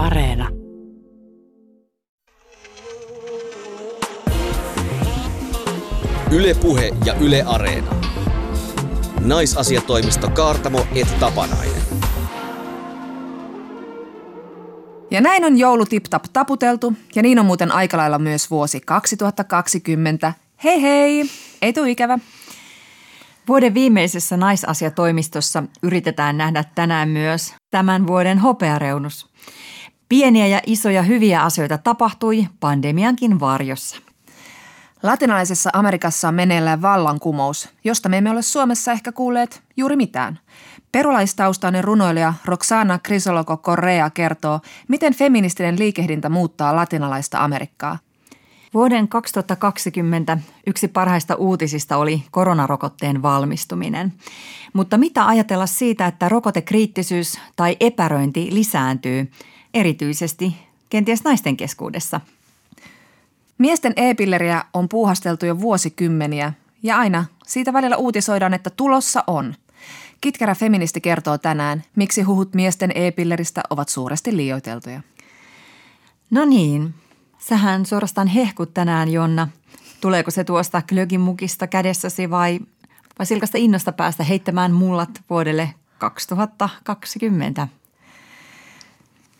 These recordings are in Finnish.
Areena. Ylepuhe ja Yle Areena. Naisasiatoimisto Kaartamo et Tapanainen. Ja näin on joulu tip-tap taputeltu, ja niin on muuten aika lailla myös vuosi 2020. Hei hei, ei tule ikävä. Vuoden viimeisessä naisasiatoimistossa yritetään nähdä tänään myös tämän vuoden hopeareunus. Pieniä ja isoja hyviä asioita tapahtui pandemiankin varjossa. Latinalaisessa Amerikassa on meneillään vallankumous, josta me emme ole Suomessa ehkä kuulleet juuri mitään. Perulaistaustainen runoilija Roxana Crisologo Correa kertoo, miten feministinen liikehdintä muuttaa latinalaista Amerikkaa – Vuoden 2020 yksi parhaista uutisista oli koronarokotteen valmistuminen. Mutta mitä ajatella siitä, että rokotekriittisyys tai epäröinti lisääntyy, erityisesti kenties naisten keskuudessa? Miesten e-pilleriä on puuhasteltu jo vuosikymmeniä ja aina siitä välillä uutisoidaan, että tulossa on. Kitkerä feministi kertoo tänään, miksi huhut miesten e-pilleristä ovat suuresti liioiteltuja. No niin, Sähän suorastaan hehkut tänään, Jonna. Tuleeko se tuosta klögin mukista kädessäsi vai, vai silkasta innosta päästä heittämään mullat vuodelle 2020?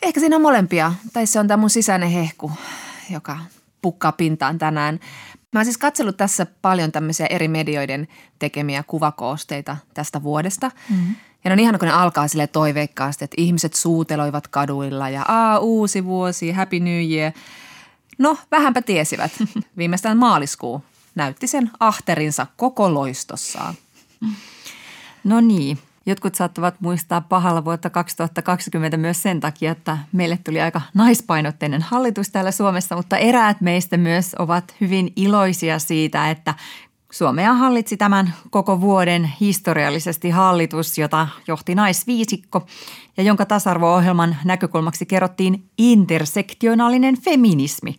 Ehkä siinä on molempia. Tai se on tämä mun sisäinen hehku, joka pukkaa pintaan tänään. Mä oon siis katsellut tässä paljon tämmöisiä eri medioiden tekemiä kuvakoosteita tästä vuodesta. Mm-hmm. Ja no ihan kun ne alkaa sille toiveikkaasti, että ihmiset suuteloivat kaduilla ja aa uusi vuosi, happy new year – No, vähänpä tiesivät. Viimeistään maaliskuu näytti sen ahterinsa koko loistossaan. No niin, jotkut saattavat muistaa pahalla vuotta 2020 myös sen takia, että meille tuli aika naispainotteinen hallitus täällä Suomessa, mutta eräät meistä myös ovat hyvin iloisia siitä, että Suomea hallitsi tämän koko vuoden historiallisesti hallitus, jota johti naisviisikko ja jonka tasa-arvo-ohjelman näkökulmaksi kerrottiin intersektionaalinen feminismi,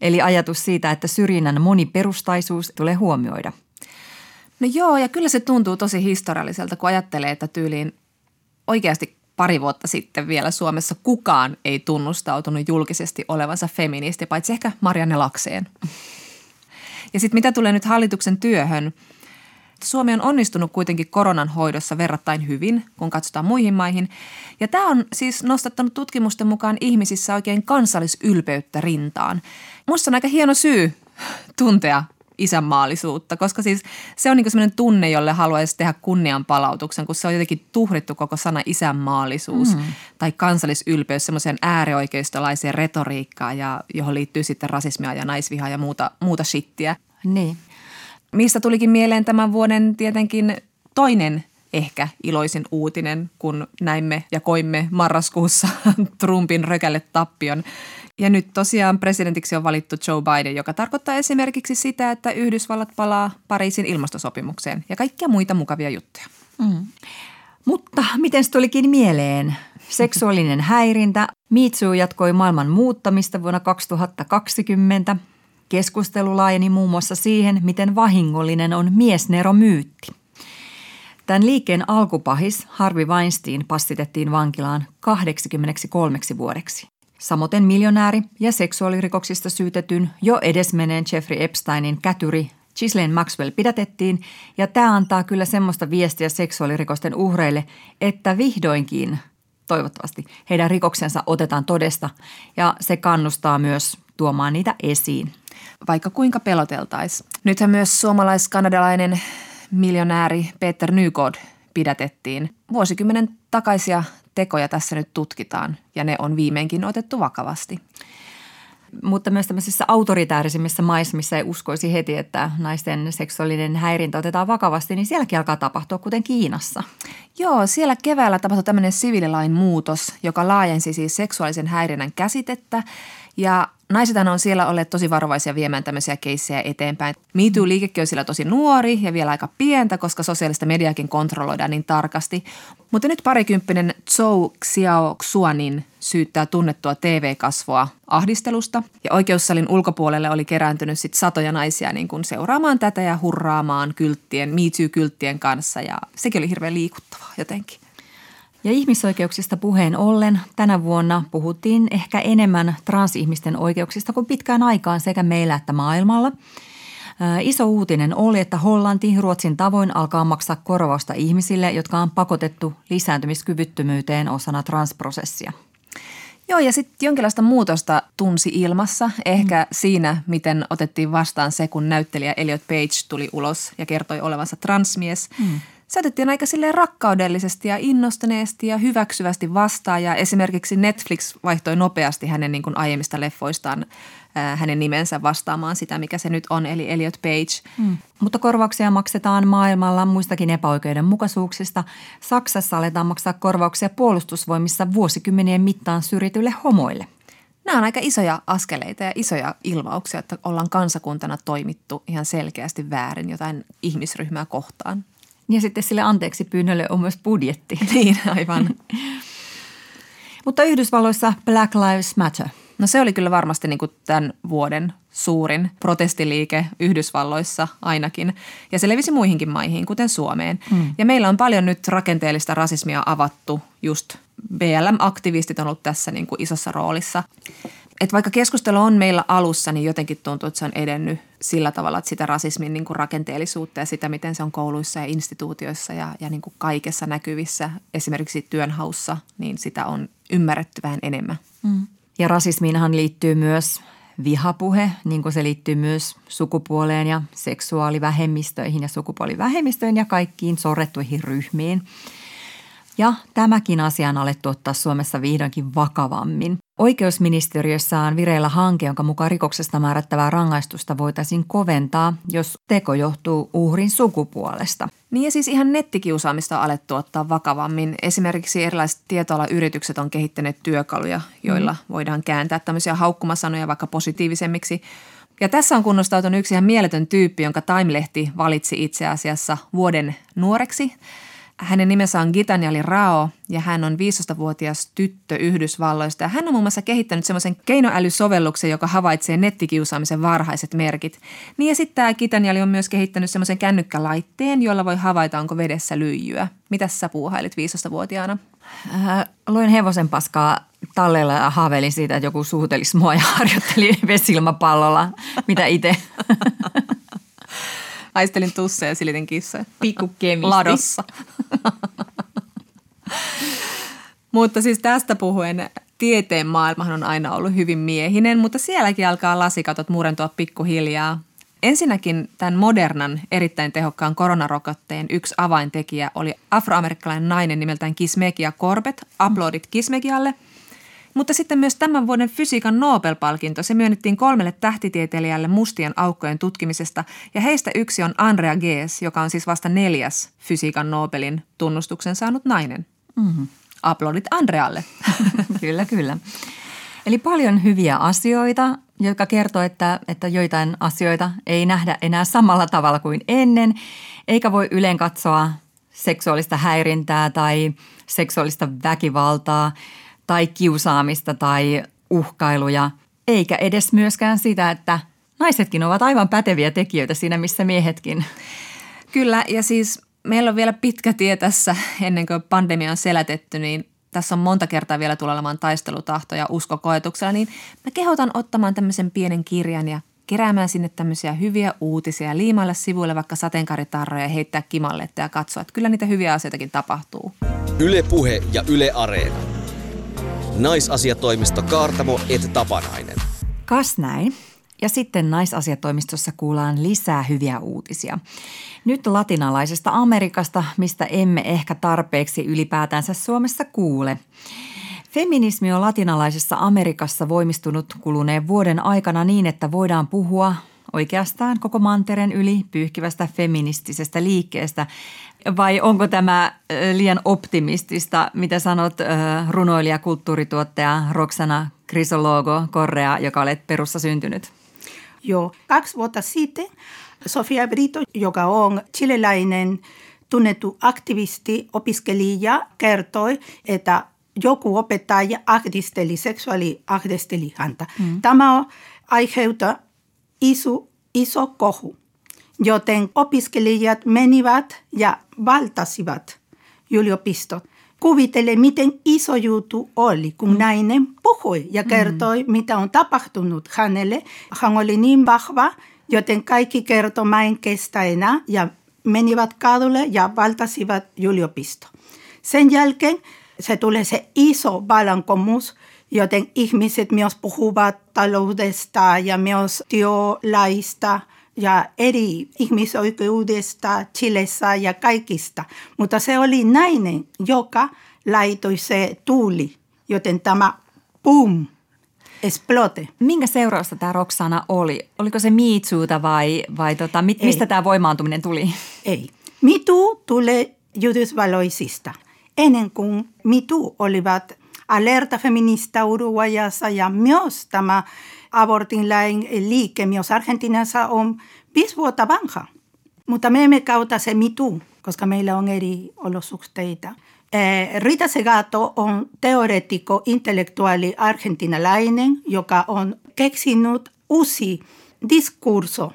eli ajatus siitä, että syrjinnän moniperustaisuus tulee huomioida. No joo, ja kyllä se tuntuu tosi historialliselta, kun ajattelee, että tyyliin oikeasti pari vuotta sitten vielä Suomessa kukaan ei tunnustautunut julkisesti olevansa feministi, paitsi ehkä Marianne Lakseen. Ja sitten mitä tulee nyt hallituksen työhön, Suomi on onnistunut kuitenkin koronan hoidossa verrattain hyvin, kun katsotaan muihin maihin. Ja tämä on siis nostattanut tutkimusten mukaan ihmisissä oikein kansallisylpeyttä rintaan. Musta on aika hieno syy tuntea isänmaallisuutta, koska siis se on niin semmoinen tunne, jolle haluaisi tehdä kunnianpalautuksen, kun se on jotenkin tuhrittu koko sana isänmaallisuus mm. tai kansallisylpeys semmoiseen äärioikeistolaiseen retoriikkaan, ja johon liittyy sitten rasismia ja naisvihaa ja muuta, muuta shittiä. Niin. Mistä tulikin mieleen tämän vuoden tietenkin toinen ehkä iloisin uutinen, kun näimme ja koimme marraskuussa Trumpin rökälle tappion ja nyt tosiaan presidentiksi on valittu Joe Biden, joka tarkoittaa esimerkiksi sitä, että Yhdysvallat palaa Pariisin ilmastosopimukseen ja kaikkia muita mukavia juttuja. Mm. Mutta miten se tulikin mieleen? Seksuaalinen häirintä. Mitsu jatkoi maailman muuttamista vuonna 2020. Keskustelu laajeni muun muassa siihen, miten vahingollinen on miesneromyytti. Tämän liikkeen alkupahis Harvey Weinstein passitettiin vankilaan 83 vuodeksi. Samoin miljonääri ja seksuaalirikoksista syytetyn jo edesmeneen Jeffrey Epsteinin kätyri Ghislaine Maxwell pidätettiin ja tämä antaa kyllä semmoista viestiä seksuaalirikosten uhreille, että vihdoinkin toivottavasti heidän rikoksensa otetaan todesta ja se kannustaa myös tuomaan niitä esiin. Vaikka kuinka peloteltaisiin. Nythän myös suomalais-kanadalainen miljonääri Peter Nygod pidätettiin. Vuosikymmenen takaisia tekoja tässä nyt tutkitaan ja ne on viimeinkin otettu vakavasti. Mutta myös tämmöisissä autoritaarisimmissa maissa, missä ei uskoisi heti, että naisten seksuaalinen häirintä otetaan vakavasti, niin sielläkin alkaa tapahtua, kuten Kiinassa. Joo, siellä keväällä tapahtui tämmöinen siviililain muutos, joka laajensi siis seksuaalisen häirinnän käsitettä ja naisethan on siellä olleet tosi varovaisia viemään tämmöisiä keissejä eteenpäin. MeToo-liikekin on siellä tosi nuori ja vielä aika pientä, koska sosiaalista mediakin kontrolloidaan niin tarkasti. Mutta nyt parikymppinen Zhou Xiao Xuanin syyttää tunnettua TV-kasvoa ahdistelusta. Ja oikeussalin ulkopuolelle oli kerääntynyt sit satoja naisia niin kuin seuraamaan tätä ja hurraamaan kylttien, MeToo-kylttien kanssa. Ja sekin oli hirveän liikuttavaa jotenkin. Ja ihmisoikeuksista puheen ollen tänä vuonna puhuttiin ehkä enemmän transihmisten oikeuksista kuin pitkään aikaan sekä meillä että maailmalla. Iso uutinen oli, että Hollanti Ruotsin tavoin alkaa maksaa korvausta ihmisille, jotka on pakotettu lisääntymiskyvyttömyyteen osana transprosessia. Joo, ja sitten jonkinlaista muutosta tunsi ilmassa. Ehkä mm. siinä, miten otettiin vastaan se, kun näyttelijä Elliot Page tuli ulos ja kertoi olevansa transmies. Mm se otettiin aika silleen rakkaudellisesti ja innostuneesti ja hyväksyvästi vastaan. Ja esimerkiksi Netflix vaihtoi nopeasti hänen niin kuin aiemmista leffoistaan ää, hänen nimensä vastaamaan sitä, mikä se nyt on, eli Elliot Page. Mm. Mutta korvauksia maksetaan maailmalla muistakin epäoikeudenmukaisuuksista. Saksassa aletaan maksaa korvauksia puolustusvoimissa vuosikymmenien mittaan syrjityille homoille. Nämä on aika isoja askeleita ja isoja ilmauksia, että ollaan kansakuntana toimittu ihan selkeästi väärin jotain ihmisryhmää kohtaan. Ja sitten sille anteeksi pyynnölle on myös budjetti. Niin, aivan. Mutta Yhdysvalloissa Black Lives Matter. No se oli kyllä varmasti niin kuin tämän vuoden suurin protestiliike Yhdysvalloissa ainakin. Ja se levisi muihinkin maihin, kuten Suomeen. Hmm. Ja meillä on paljon nyt rakenteellista rasismia avattu just BLM-aktivistit on ollut tässä niin kuin isossa roolissa että vaikka keskustelu on meillä alussa, niin jotenkin tuntuu, että se on edennyt sillä tavalla, että sitä rasismin niin kuin rakenteellisuutta ja sitä, miten se on kouluissa ja instituutioissa ja, ja niin kuin kaikessa näkyvissä, esimerkiksi työnhaussa, niin sitä on ymmärretty vähän enemmän. Mm. Ja rasismiinhan liittyy myös vihapuhe, niin kuin se liittyy myös sukupuoleen ja seksuaalivähemmistöihin ja sukupuolivähemmistöihin ja kaikkiin sorrettuihin ryhmiin. Ja tämäkin asia on alettu ottaa Suomessa vihdoinkin vakavammin. Oikeusministeriössä on vireillä hanke, jonka mukaan rikoksesta määrättävää rangaistusta voitaisiin koventaa, jos teko johtuu uhrin sukupuolesta. Niin ja siis ihan nettikiusaamista on alettu ottaa vakavammin. Esimerkiksi erilaiset tietoalayritykset on kehittäneet työkaluja, joilla mm. voidaan kääntää tämmöisiä haukkumasanoja vaikka positiivisemmiksi. Ja tässä on kunnostautunut yksi ihan mieletön tyyppi, jonka Time-lehti valitsi itse asiassa vuoden nuoreksi – hänen nimensä on Gitanjali Rao ja hän on 15-vuotias tyttö Yhdysvalloista. Ja hän on muun muassa kehittänyt semmoisen keinoälysovelluksen, joka havaitsee nettikiusaamisen varhaiset merkit. Niin ja sitten tämä Gitanjali on myös kehittänyt semmoisen kännykkälaitteen, jolla voi havaita, onko vedessä lyijyä. Mitä sä puuhailit 15-vuotiaana? Äh, luin hevosen paskaa tallella ja haaveilin siitä, että joku suutelisi mua ja harjoitteli vesilmapallolla, mitä itse. Haistelin tusseja ja silitin kissoja. Pikku kemisti. Ladossa. mutta siis tästä puhuen tieteen maailmahan on aina ollut hyvin miehinen, mutta sielläkin alkaa lasikatot murentua pikkuhiljaa. Ensinnäkin tämän modernan, erittäin tehokkaan koronarokotteen yksi avaintekijä oli afroamerikkalainen nainen nimeltään Kismekia Corbett. Uploadit Kismekialle – mutta sitten myös tämän vuoden fysiikan Nobel-palkinto, se myönnettiin kolmelle tähtitieteilijälle mustien aukkojen tutkimisesta ja heistä yksi on Andrea Gees, joka on siis vasta neljäs fysiikan Nobelin tunnustuksen saanut nainen. Mm-hmm. Aplodit Andrealle. kyllä, kyllä. Eli paljon hyviä asioita, jotka kertoo, että, että joitain asioita ei nähdä enää samalla tavalla kuin ennen, eikä voi yleen katsoa seksuaalista häirintää tai seksuaalista väkivaltaa – tai kiusaamista tai uhkailuja, eikä edes myöskään sitä, että naisetkin ovat aivan päteviä tekijöitä siinä, missä miehetkin. Kyllä, ja siis meillä on vielä pitkä tie tässä ennen kuin pandemia on selätetty, niin tässä on monta kertaa vielä tulee olemaan taistelutahto ja uskokoetuksella, niin mä kehotan ottamaan tämmöisen pienen kirjan ja keräämään sinne tämmöisiä hyviä uutisia, liimailla sivuille vaikka sateenkaaritarroja ja heittää kimalle ja katsoa, että kyllä niitä hyviä asioitakin tapahtuu. Yle Puhe ja Yle Areena. Naisasiatoimisto Kaartamo et Tapanainen. Kas näin. Ja sitten naisasiatoimistossa kuullaan lisää hyviä uutisia. Nyt latinalaisesta Amerikasta, mistä emme ehkä tarpeeksi ylipäätänsä Suomessa kuule. Feminismi on latinalaisessa Amerikassa voimistunut kuluneen vuoden aikana niin, että voidaan puhua oikeastaan koko manteren yli pyyhkivästä feministisestä liikkeestä. Vai onko tämä liian optimistista, mitä sanot runoilija, kulttuurituottaja Roxana Crisologo Correa, joka olet perussa syntynyt? Joo, kaksi vuotta sitten Sofia Brito, joka on chileläinen tunnettu aktivisti, opiskelija, kertoi, että joku opettaja ahdisteli, seksuaaliahdisteli häntä. Mm. Tämä aiheuttaa iso, iso kohu, joten opiskelijat menivät ja valtasivat yliopistot. Kuvittele, miten iso juttu oli, kun nainen puhui ja kertoi, mitä on tapahtunut hänelle. Hän oli niin vahva, joten kaikki kertoi, mä en kestä enää ja menivät kadulle ja valtasivat yliopisto. Sen jälkeen se tulee se iso vallankumous, joten ihmiset myös puhuvat taloudesta ja myös työlaista ja eri ihmisoikeudesta Chilessä ja kaikista. Mutta se oli nainen, joka laitoi se tuuli, joten tämä boom, explote. Minkä seurausta tämä Roksana oli? Oliko se miitsuuta vai, vai tota, mit, mistä tämä voimaantuminen tuli? Ei. Mitu tulee Yhdysvalloisista. Ennen kuin Mitu olivat alerta feminista Uruguayassa ja myös tämä abortin lain liike myös Argentiinassa on viisi vuotta vanha. Mutta me emme kautta se Mitu, koska meillä on eri olosuhteita. Eh, Rita Segato on teoreetikko, intellektuaali argentinalainen, joka on keksinyt uusi diskurso,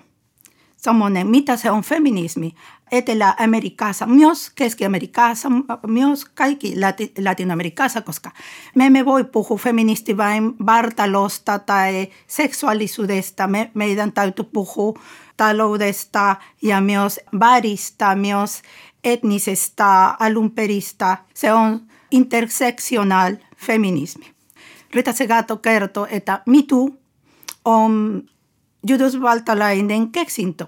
semmoinen, mitä se on feminismi. Etelä-Amerikassa, myös Keski-Amerikassa, myös kaikki Latin-Amerikassa, koska me emme voi puhua feministi vain vartalosta tai seksuaalisuudesta. Me, meidän täytyy puhua taloudesta ja myös väristä, myös etnisestä alunperistä. Se on intersektional feminismi. Rita Segato kertoo, että mitu on yhdysvaltalainen keksintö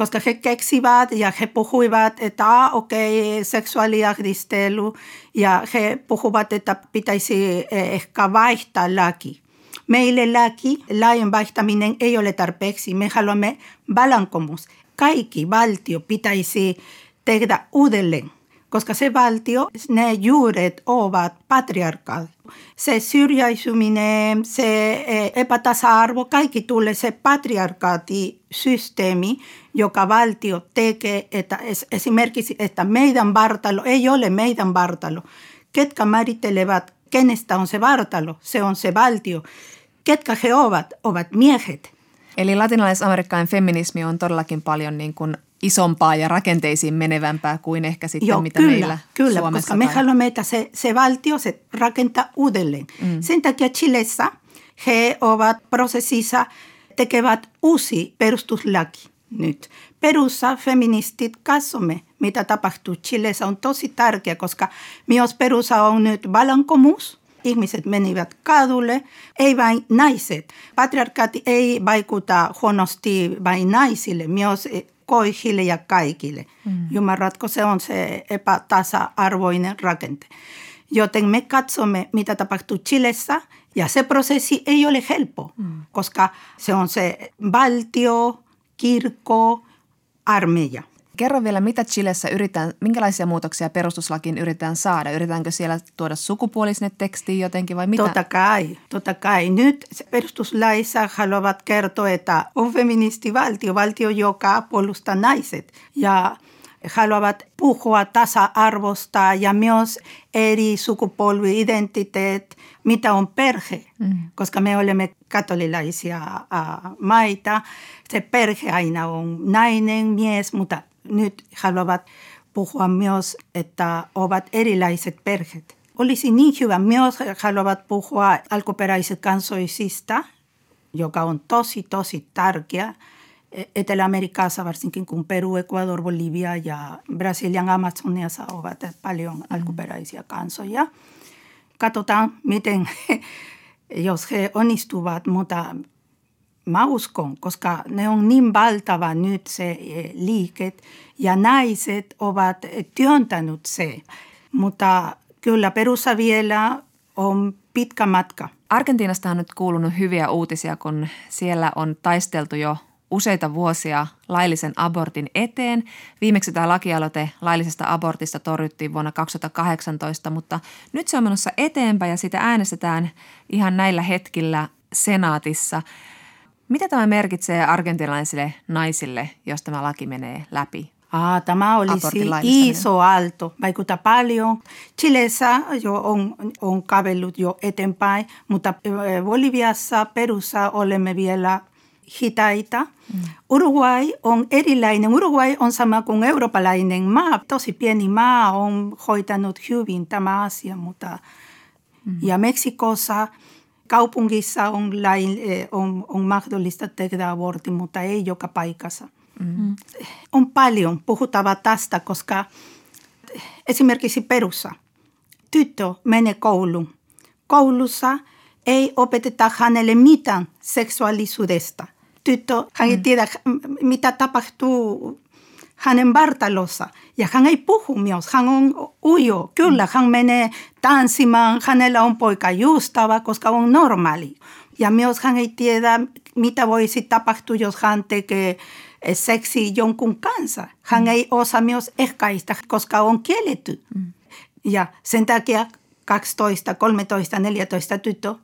koska he keksivät ja he puhuivat, että ah, okei, okay, seksuaaliahdistelu ja he puhuvat, että pitäisi ehkä vaihtaa laki. Meille laki, lain vaihtaminen ei ole tarpeeksi. Me haluamme vallankumous. Kaikki valtio pitäisi tehdä uudelleen, koska se valtio, ne juuret ovat patriarkaat. Se syrjäisyminen, se e, epätasa-arvo, kaikki tulee se patriarkaatisysteemi, joka valtio tekee, että esimerkiksi, että meidän vartalo ei ole meidän vartalo. Ketkä määrittelevät, kenestä on se vartalo, se on se valtio. Ketkä he ovat, ovat miehet. Eli latinalais-amerikkalainen feminismi on todellakin paljon niin kuin isompaa ja rakenteisiin menevämpää kuin ehkä sitten Joo, mitä kyllä, meillä Kyllä, Suomessa koska me haluamme, että se, se valtio se rakentaa uudelleen. Mm. Sen takia Chilessä he ovat prosessissa, tekevät uusi perustuslaki nyt. Perussa feministit katsomme, mitä tapahtuu Chilessä on tosi tärkeä, koska myös perussa on nyt vallankumous. Ihmiset menivät kadulle, ei vain naiset. Patriarkaatti ei vaikuta huonosti vain naisille, myös koihille ja kaikille. Mm. Ymmärrätkö, se on se epätasa-arvoinen rakente. Joten me katsomme, mitä tapahtuu Chilessä, ja se prosessi ei ole helppo, mm. koska se on se valtio, kirkko, armeija. Kerro vielä, mitä Chilessä yritetään, minkälaisia muutoksia perustuslakiin yritetään saada? Yritetäänkö siellä tuoda sukupuolisne tekstiin jotenkin vai mitä? Totta kai, totta kai. Nyt perustuslaissa haluavat kertoa, että on feministivaltio, valtio, joka puolustaa naiset. Ja haluavat puhua tasa-arvosta ja myös eri sukupolvi-identiteet, mitä on perhe, mm. koska me olemme katolilaisia uh, maita. Se perhe aina on nainen, mies, mutta nyt haluavat puhua myös, että ovat erilaiset perheet. Olisi niin hyvä myös haluavat puhua alkuperäiset kansoisista, joka on tosi, tosi tärkeä. Etelä-Amerikassa varsinkin kuin Peru, Ecuador, Bolivia ja Brasilian Amazoniassa ovat paljon mm. alkuperäisiä kansoja. Katsotaan, miten, jos he onnistuvat, mutta Mä uskon, koska ne on niin valtava nyt se e, liiket ja naiset ovat työntänyt se. Mutta kyllä perussa vielä on pitkä matka. Argentiinasta on nyt kuulunut hyviä uutisia, kun siellä on taisteltu jo useita vuosia laillisen abortin eteen. Viimeksi tämä lakialoite laillisesta abortista torjuttiin vuonna 2018, mutta nyt se on menossa eteenpäin ja sitä äänestetään ihan näillä hetkillä senaatissa – mitä tämä merkitsee argentinalaisille naisille, jos tämä laki menee läpi? Ah, tämä olisi iso aalto, vaikuttaa paljon. Chilessä jo on, on kavellut jo eteenpäin, mutta Boliviassa, Perussa olemme vielä hitaita. Uruguay on erilainen. Uruguay on sama kuin eurooppalainen maa. Tosi pieni maa on hoitanut hyvin tämä asia, mutta ja Meksikossa kaupungissa on, lain, eh, on, on mahdollista tehdä abortti, mutta ei joka paikassa. Mm. On paljon puhuttavaa tästä, koska esimerkiksi Perussa tyttö menee kouluun. Koulussa ei opeteta hänelle mitään seksuaalisuudesta. Tyttö, hän ei tiedä, mitä tapahtuu hänen vartalossa. Ja hän ei puhu myös, hän on ujo. Kyllä, hän menee tanssimaan, hänellä on poika justava, koska on normaali. Ja myös hän ei tiedä, mitä voisi tapahtua, jos hän tekee seksi jonkun kanssa. Hän ei osaa myös ehkäistä, koska on kielletty. Ja sen takia 12, 13, 14 tyttö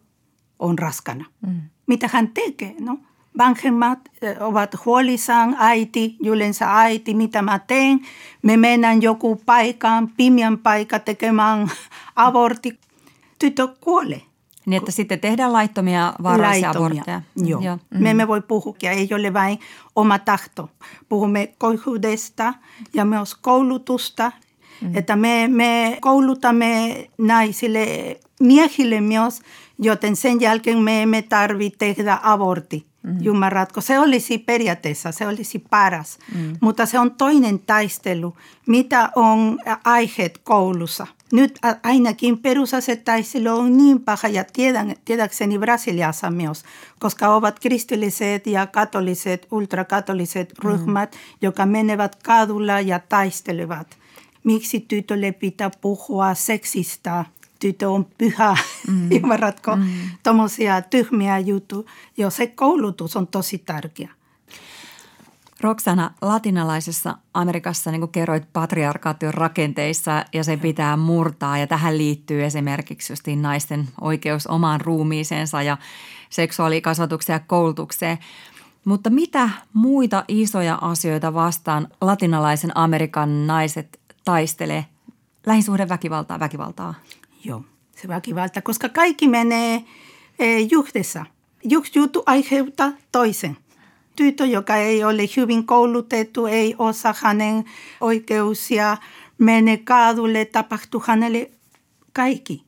on raskana. Mm. Mitä hän tekee? No? Vanhemmat ovat huolissaan, äiti, yleensä äiti, mitä mä teen. Me mennään joku paikan, pimeän paikka tekemään abortti. Tyttö kuolee. Niin, että sitten tehdään laittomia vaarallisia abortteja. Joo. Joo. Mm. Me emme voi puhua, ei ole vain oma tahto. Puhumme koihuudesta ja myös koulutusta. Mm. Että me, me koulutamme naisille, miehille myös, joten sen jälkeen me emme tarvitse tehdä abortti. Mm. Ymmärrätkö? Se olisi periaatteessa, se olisi paras. Mm. Mutta se on toinen taistelu, mitä on aiheet koulussa. Nyt ainakin perusasetaistelu on niin paha ja tiedän, tiedäkseni Brasiliassa myös, koska ovat kristilliset ja katoliset, ultrakatoliset ryhmät, mm. jotka menevät kadulla ja taistelevat. Miksi tytölle pitää puhua seksistä? Tytö on pyhä, mm. ymmärrätkö? Mm. Tuommoisia tyhmiä juttuja. Jo se koulutus on tosi tärkeä. Roksana, latinalaisessa Amerikassa, niin kuin kerroit, patriarkaation rakenteissa ja se pitää murtaa. Ja tähän liittyy esimerkiksi justiin naisten oikeus omaan ruumiiseensa ja seksuaalikasvatukseen ja koulutukseen. Mutta mitä muita isoja asioita vastaan latinalaisen Amerikan naiset taistelee? Lähisuhdeväkivaltaa, väkivaltaa? Joo, se väkivalta, koska kaikki menee eh, juhdessa. Yksi juttu aiheuttaa toisen tyttö, joka ei ole hyvin koulutettu, ei osaa hänen oikeuksia, menee kadulle, tapahtuu hänelle kaikki.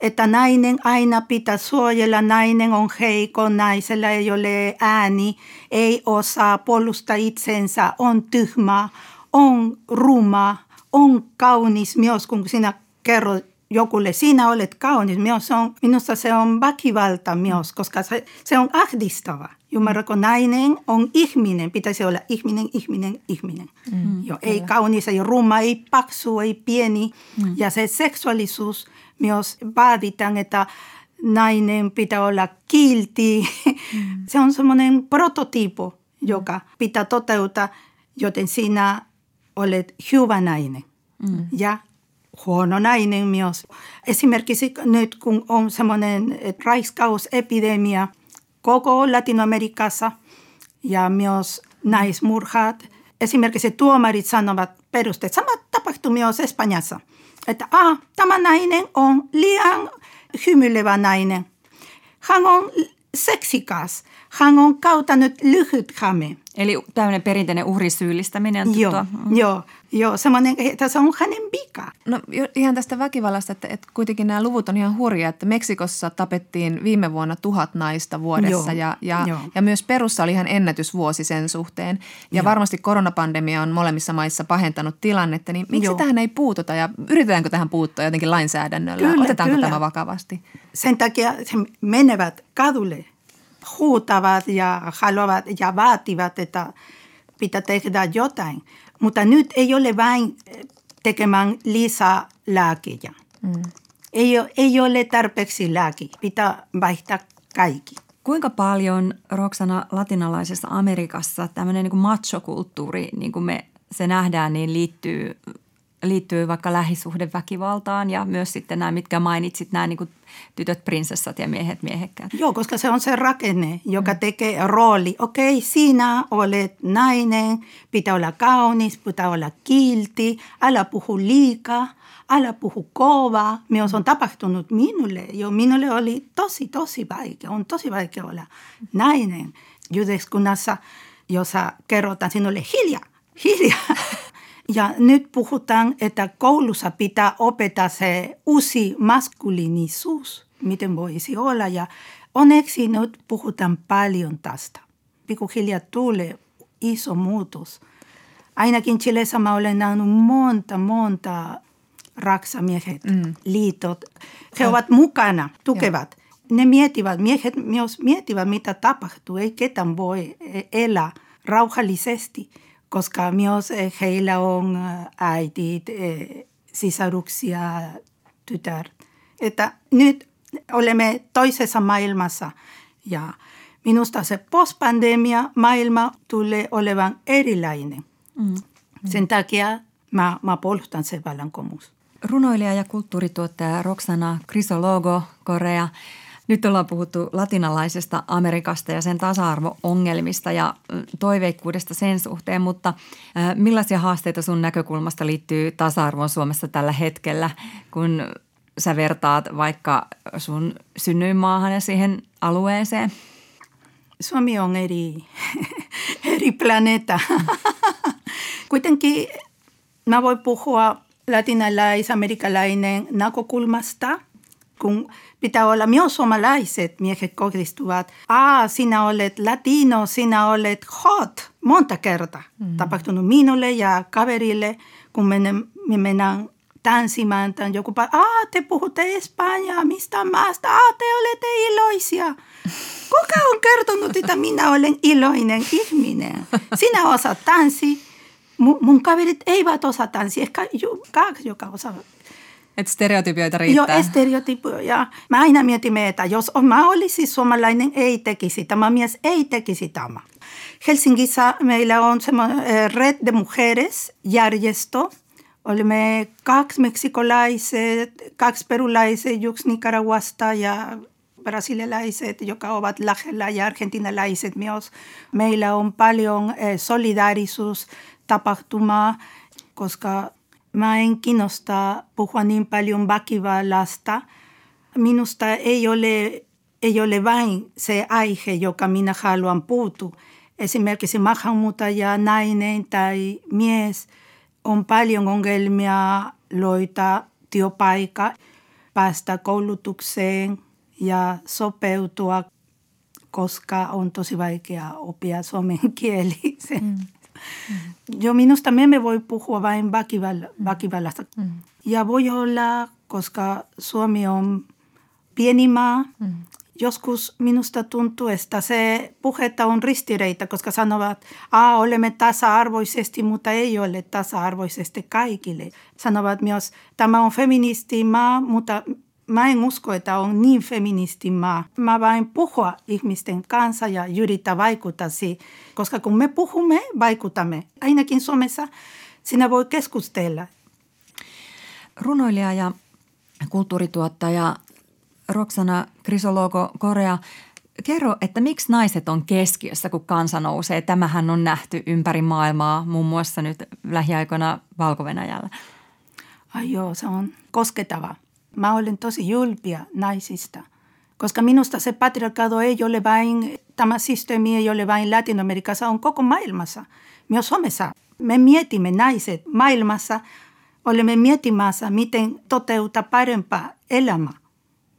Että nainen aina pitää suojella, nainen on heikko, naisella ei ole ääni, ei osaa puolustaa itsensä, on tyhmä, on ruma, on kaunis myös, kun sinä kerrot jokulle, sinä olet kaunis, myös on, minusta se on väkivalta myös, koska se, se on ahdistava. Ymmärrätkö, nainen on ihminen, pitäisi olla ihminen, ihminen, ihminen. Mm, jo, ei kaunis, ei ruma, ei paksu, ei pieni. Mm. Ja se seksuaalisuus myös vaaditaan, että nainen pitää olla kilti. Mm. Se on semmoinen prototipo, joka pitää toteuttaa, joten sinä olet hyvä nainen. Mm. Ja huono nainen myös. Esimerkiksi nyt kun on semmoinen raiskausepidemia – koko Latinoamerikassa ja myös naismurhat. Esimerkiksi tuomarit sanovat perusteet. Sama tapahtui myös Espanjassa. Että ah, tämä nainen on liian hymyilevä nainen. Hän on seksikas. Hän on kautanut lyhyt hame. Eli tämmöinen perinteinen uhrisyyllistäminen. Joo, mm. joo, joo, semmoinen, että se on hänen vika. No ihan tästä väkivallasta, että, että kuitenkin nämä luvut on ihan hurjia, että Meksikossa tapettiin viime vuonna tuhat naista vuodessa joo, ja, ja, joo. ja myös Perussa oli ihan ennätysvuosi sen suhteen. Ja joo. varmasti koronapandemia on molemmissa maissa pahentanut tilannetta, niin miksi joo. tähän ei puututa ja yritetäänkö tähän puuttua jotenkin lainsäädännöllä? Kyllä, Otetaanko kyllä. tämä vakavasti? Sen takia he menevät kadulle huutavat ja haluavat ja vaativat, että pitää tehdä jotain. Mutta nyt ei ole vain tekemään lisää lääkejä. Mm. Ei, ei ole tarpeeksi lääke. Pitää vaihtaa kaikki. Kuinka paljon, Roksana, latinalaisessa Amerikassa tämmöinen niin machokulttuuri, niin kuin me se nähdään, niin liittyy liittyy vaikka lähisuhdeväkivaltaan ja myös sitten nämä, mitkä mainitsit, nämä niin kuin tytöt, prinsessat ja miehet, miehekkäät. Joo, koska se on se rakenne, joka mm. tekee rooli. Okei, okay, sinä olet nainen, pitää olla kaunis, pitää olla kilti, älä puhu liikaa, älä puhu kovaa. Myös on tapahtunut minulle. Jo, minulle oli tosi, tosi vaikea, on tosi vaikea olla nainen. yhteiskunnassa, jossa kerrotaan sinulle hiljaa, hiljaa. Ja nyt puhutaan, että koulussa pitää opettaa se uusi maskuliinisuus, miten voisi olla. Ja onneksi nyt puhutaan paljon tästä. Pikkuhiljaa tulee iso muutos. Ainakin Chilessä mä olen nähnyt monta, monta raksamiehet, mm. liitot. He ovat mukana, tukevat. Ja. Ne miettivät, miehet myös miettivät, mitä tapahtuu. Ei ketään voi elää rauhallisesti, koska myös heillä on äitit, sisaruksia, tytär. Että nyt olemme toisessa maailmassa ja minusta se postpandemia maailma tulee olevan erilainen. Mm. Sen takia mä, mä puolustan se vallankumous. Runoilija ja kulttuurituottaja Roxana Crisologo Korea. Nyt ollaan puhuttu latinalaisesta Amerikasta ja sen tasa-arvo-ongelmista ja toiveikkuudesta sen suhteen, mutta millaisia haasteita sun näkökulmasta liittyy tasa-arvoon Suomessa tällä hetkellä, kun sä vertaat vaikka sun synnyinmaahan ja siihen alueeseen? Suomi on eri, eri planeetta. Kuitenkin mä voin puhua latinalais-amerikkalainen näkökulmasta, kun pitää olla myös suomalaiset miehet kohdistuvat. Ah, sinä olet latino, sinä olet hot. Monta kertaa mm. tapahtunut minulle ja kaverille, kun me, me mennään tanssimaan. Joku pa- ah, te puhutte espanjaa, mistä maasta? Ah, te olette iloisia. Kuka on kertonut, että minä olen iloinen ihminen? Sinä osaat tanssia mun kaverit eivät osaa tanssia, ehkä kaksi, joka osaa. Että stereotypioita riittää. Joo, stereotypioja. Mä aina mietin, että jos mä olisin suomalainen, ei tekisi tämä mies, ei tekisi tämä. Helsingissä meillä on semmoinen eh, Red de Mujeres järjestö. Olimme kaksi meksikolaiset, kaksi perulaiset, yksi Nicaraguasta ja brasilialaiset, jotka ovat lähellä ja argentinalaiset myös. Meillä on paljon eh, solidaarisuus tapahtumaa, koska mä en kiinnosta puhua niin paljon väkivallasta. Minusta ei ole, ei ole vain se aihe, joka minä haluan puuttua. Esimerkiksi maahanmuuttaja, nainen tai mies on paljon ongelmia löytää työpaikka, päästä koulutukseen ja sopeutua, koska on tosi vaikea oppia suomen kieli. Mm. Jo minusta me emme voi puhua vain väkivallasta. Mm. Ja voi olla, koska Suomi on pieni maa, mm. joskus minusta tuntuu, että se puhetta on ristireitä, koska sanovat, että olemme tasa-arvoisesti, mutta ei ole tasa-arvoisesti kaikille. Sanovat myös, tämä on feministimaa, mutta Mä en usko, että on niin feministimaa. Mä vain puhua ihmisten kanssa ja yritä vaikuttaa siihen. Koska kun me puhumme, vaikutamme. Ainakin Suomessa sinä voi keskustella. Runoilija ja kulttuurituottaja Roksana Krisologo Korea, kerro, että miksi naiset on keskiössä, kun kansa nousee? Tämähän on nähty ympäri maailmaa, muun muassa nyt lähiaikoina valko. Ai joo, se on kosketava. Mä olen tosi julpia naisista, koska minusta se patriarkaado ei ole vain, tämä systeemi ei ole vain Latinoamerikassa, on koko maailmassa. Myös Suomessa me mietimme naiset maailmassa, olemme miettimässä, miten toteuttaa parempaa elämää,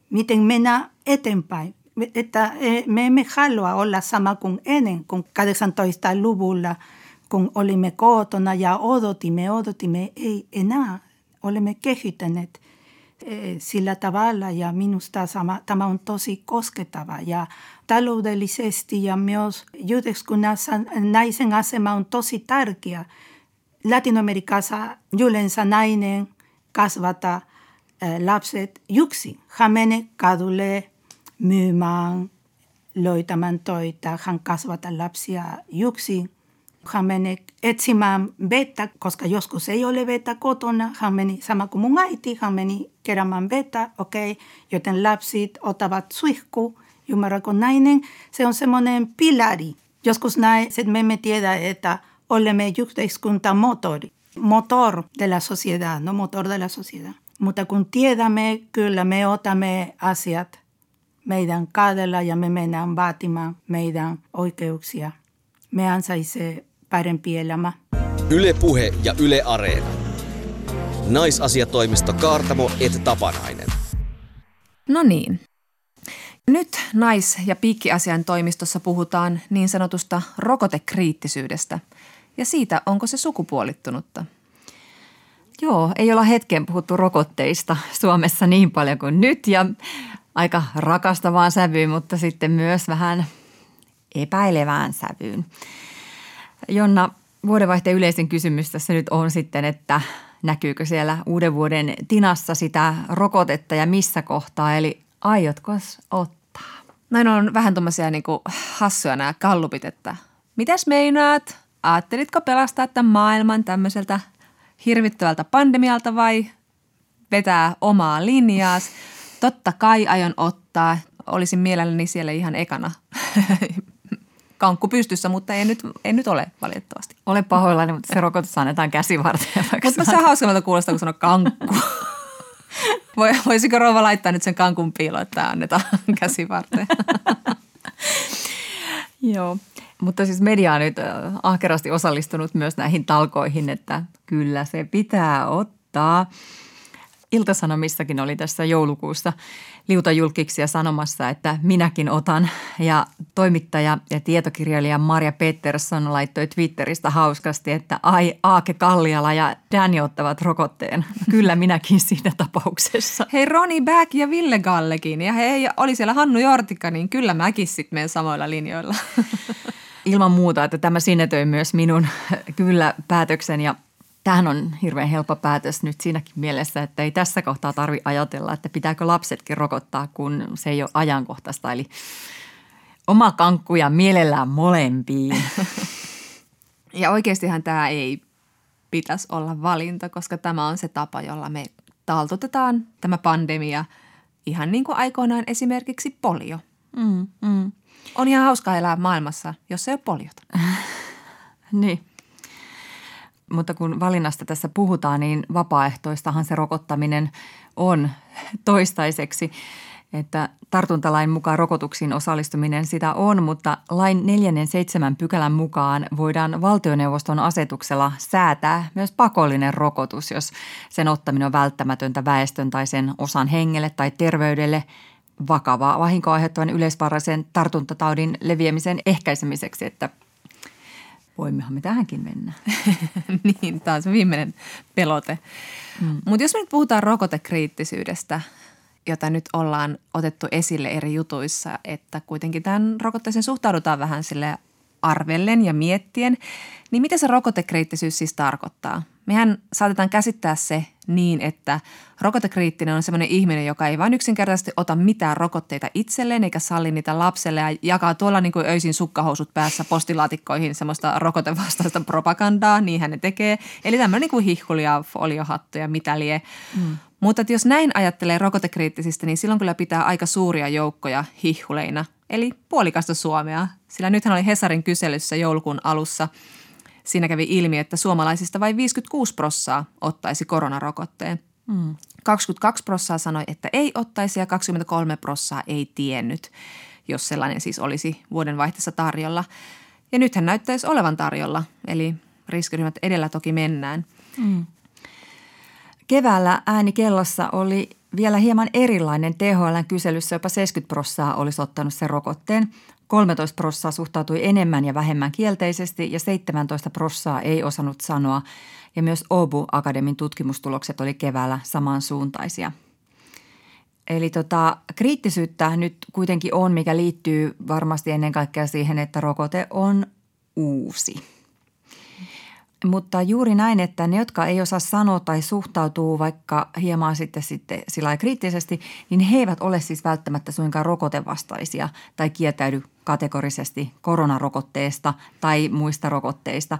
miten mennä eteenpäin. Että me emme halua olla sama kuin ennen, kuin 18-luvulla, kun olimme kotona ja odotimme, odotimme, ei enää. Olemme kehittäneet Eh, sillä tavalla ja minusta sama, tämä on tosi koskettava ja taloudellisesti ja myös yhteiskunnassa naisen asema on tosi tärkeä. Latinoamerikassa yleensä nainen kasvata eh, lapset yksin. Hän menee kadulle myymään, löytämään toita, hän kasvata lapsia yksin hän meni etsimään vettä, koska joskus ei ole vettä kotona. Hän meni sama kuin mun äiti, hän meni keräämään vettä, okei, okay, joten lapset ottavat suihku. Ymmärrätkö nainen? Se on semmoinen pilari. Joskus naiset me emme tiedä, että olemme yhteiskuntamotori. Motor de la sociedad, no motor de la sociedad. Mutta kun tiedämme, kyllä me otamme asiat meidän kaadella ja me mennään vaatimaan meidän oikeuksia. Me ansaitsee parempi elämä. Yle Puhe ja Yle Areena. Naisasiatoimisto Kaartamo et Tapanainen. No niin. Nyt nais- ja piikkiasian toimistossa puhutaan niin sanotusta rokotekriittisyydestä ja siitä, onko se sukupuolittunutta. Joo, ei olla hetken puhuttu rokotteista Suomessa niin paljon kuin nyt ja aika rakastavaan sävyyn, mutta sitten myös vähän epäilevään sävyyn. Jonna, vuodenvaihteen yleisin kysymys tässä nyt on sitten, että näkyykö siellä uuden vuoden tinassa sitä rokotetta ja missä kohtaa, eli aiotko ottaa? Näin on vähän tuommoisia niin hassuja nämä kallupit, että mitäs meinaat? Ajattelitko pelastaa tämän maailman tämmöiseltä hirvittävältä pandemialta vai vetää omaa linjaas? Totta kai aion ottaa. Olisin mielelläni siellä ihan ekana kankku pystyssä, mutta ei nyt, ei nyt ole valitettavasti. Ole pahoillani, mutta se rokotus annetaan käsivarteen. Mutta se hauskalta kuulostaa, kun sanoo kankku. Voisiko rouva laittaa nyt sen kankun piilo, että annetaan käsivarteen? Joo, mutta siis media on nyt äh, ahkerasti osallistunut myös näihin talkoihin, että kyllä se pitää ottaa – Iltasanomissakin oli tässä joulukuussa ja sanomassa, että minäkin otan. Ja toimittaja ja tietokirjailija Maria Pettersson laittoi Twitteristä hauskasti, että ai Aake Kalliala ja Danny ottavat rokotteen. Kyllä minäkin siinä tapauksessa. Hei Roni Back ja Ville Gallekin ja hei oli siellä Hannu Jortikka, niin kyllä mäkin sitten menen samoilla linjoilla. Ilman muuta, että tämä sinetöi myös minun kyllä päätöksen ja Tämähän on hirveän helppo päätös nyt siinäkin mielessä, että ei tässä kohtaa tarvi ajatella, että pitääkö lapsetkin rokottaa, kun se ei ole ajankohtaista. Eli oma kankku ja mielellään molempiin. Ja oikeastihan tämä ei pitäisi olla valinta, koska tämä on se tapa, jolla me taltutetaan tämä pandemia ihan niin kuin aikoinaan esimerkiksi polio. Mm, mm. On ihan hauska elää maailmassa, jos ei ole poliota. niin mutta kun valinnasta tässä puhutaan, niin vapaaehtoistahan se rokottaminen on toistaiseksi. Että tartuntalain mukaan rokotuksiin osallistuminen sitä on, mutta lain 47 pykälän mukaan voidaan valtioneuvoston asetuksella säätää myös pakollinen rokotus, jos sen ottaminen on välttämätöntä väestön tai sen osan hengelle tai terveydelle vakavaa vahinkoa aiheuttavan yleisvaraisen tartuntataudin leviämisen ehkäisemiseksi, että – voimmehan me tähänkin mennä. niin, taas viimeinen pelote. Mm. Mutta jos me nyt puhutaan rokotekriittisyydestä, jota nyt ollaan otettu esille eri jutuissa, että kuitenkin tämän rokotteeseen suhtaudutaan vähän sille arvellen ja miettien, niin mitä se rokotekriittisyys siis tarkoittaa? Mehän saatetaan käsittää se niin, että rokotekriittinen on sellainen ihminen, joka ei vain yksinkertaisesti ota mitään rokotteita itselleen eikä salli niitä lapselle ja jakaa tuolla niin kuin öisin sukkahousut päässä postilaatikkoihin semmoista rokotevastaista propagandaa, niin hän ne tekee. Eli tämmöinen niin kuin hihkulia, foliohattuja, mitä lie. Mm. Mutta että jos näin ajattelee rokotekriittisistä, niin silloin kyllä pitää aika suuria joukkoja hihhuleina, eli puolikasta Suomea. Sillä nythän oli Hesarin kyselyssä joulukuun alussa – Siinä kävi ilmi, että suomalaisista vain 56 prossaa ottaisi koronarokotteen. Mm. 22 prossaa sanoi, että ei ottaisi ja 23 prossaa ei tiennyt, jos sellainen siis olisi vuodenvaihteessa tarjolla. Ja nythän näyttäisi olevan tarjolla, eli riskiryhmät edellä toki mennään. Mm. Keväällä ääni kellossa oli vielä hieman erilainen THLn kyselyssä, jopa 70 prossaa olisi ottanut sen rokotteen. 13 prossaa suhtautui enemmän ja vähemmän kielteisesti ja 17 prossaa ei osannut sanoa. Ja myös Obu Akademin tutkimustulokset oli keväällä samansuuntaisia. Eli tota, kriittisyyttä nyt kuitenkin on, mikä liittyy varmasti ennen kaikkea siihen, että rokote on uusi – mutta juuri näin, että ne, jotka ei osaa sanoa tai suhtautuu vaikka hieman sitten, sitten sillä kriittisesti, niin he eivät ole siis välttämättä suinkaan rokotevastaisia tai kieltäydy kategorisesti koronarokotteesta tai muista rokotteista,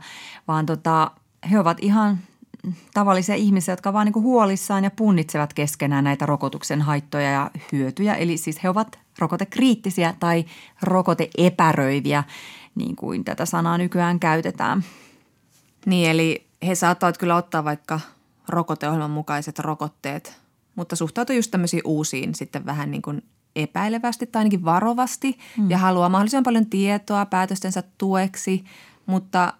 vaan tota, he ovat ihan tavallisia ihmisiä, jotka vaan niin huolissaan ja punnitsevat keskenään näitä rokotuksen haittoja ja hyötyjä. Eli siis he ovat rokotekriittisiä tai rokoteepäröiviä, niin kuin tätä sanaa nykyään käytetään – niin, eli he saattavat kyllä ottaa vaikka rokoteohjelman mukaiset rokotteet, mutta suhtautuu just tämmöisiin uusiin sitten vähän niin kuin epäilevästi tai ainakin varovasti mm. ja haluaa mahdollisimman paljon tietoa päätöstensä tueksi, mutta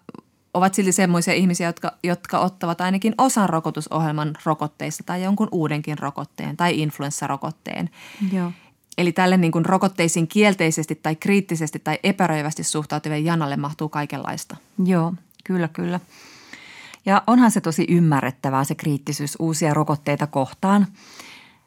ovat silti semmoisia ihmisiä, jotka, jotka ottavat ainakin osan rokotusohjelman rokotteista tai jonkun uudenkin rokotteen tai influenssarokotteen. Joo. Eli tälle niin kuin rokotteisiin kielteisesti tai kriittisesti tai epäröivästi suhtautuvien janalle mahtuu kaikenlaista. Joo, kyllä, kyllä. Ja onhan se tosi ymmärrettävää se kriittisyys uusia rokotteita kohtaan.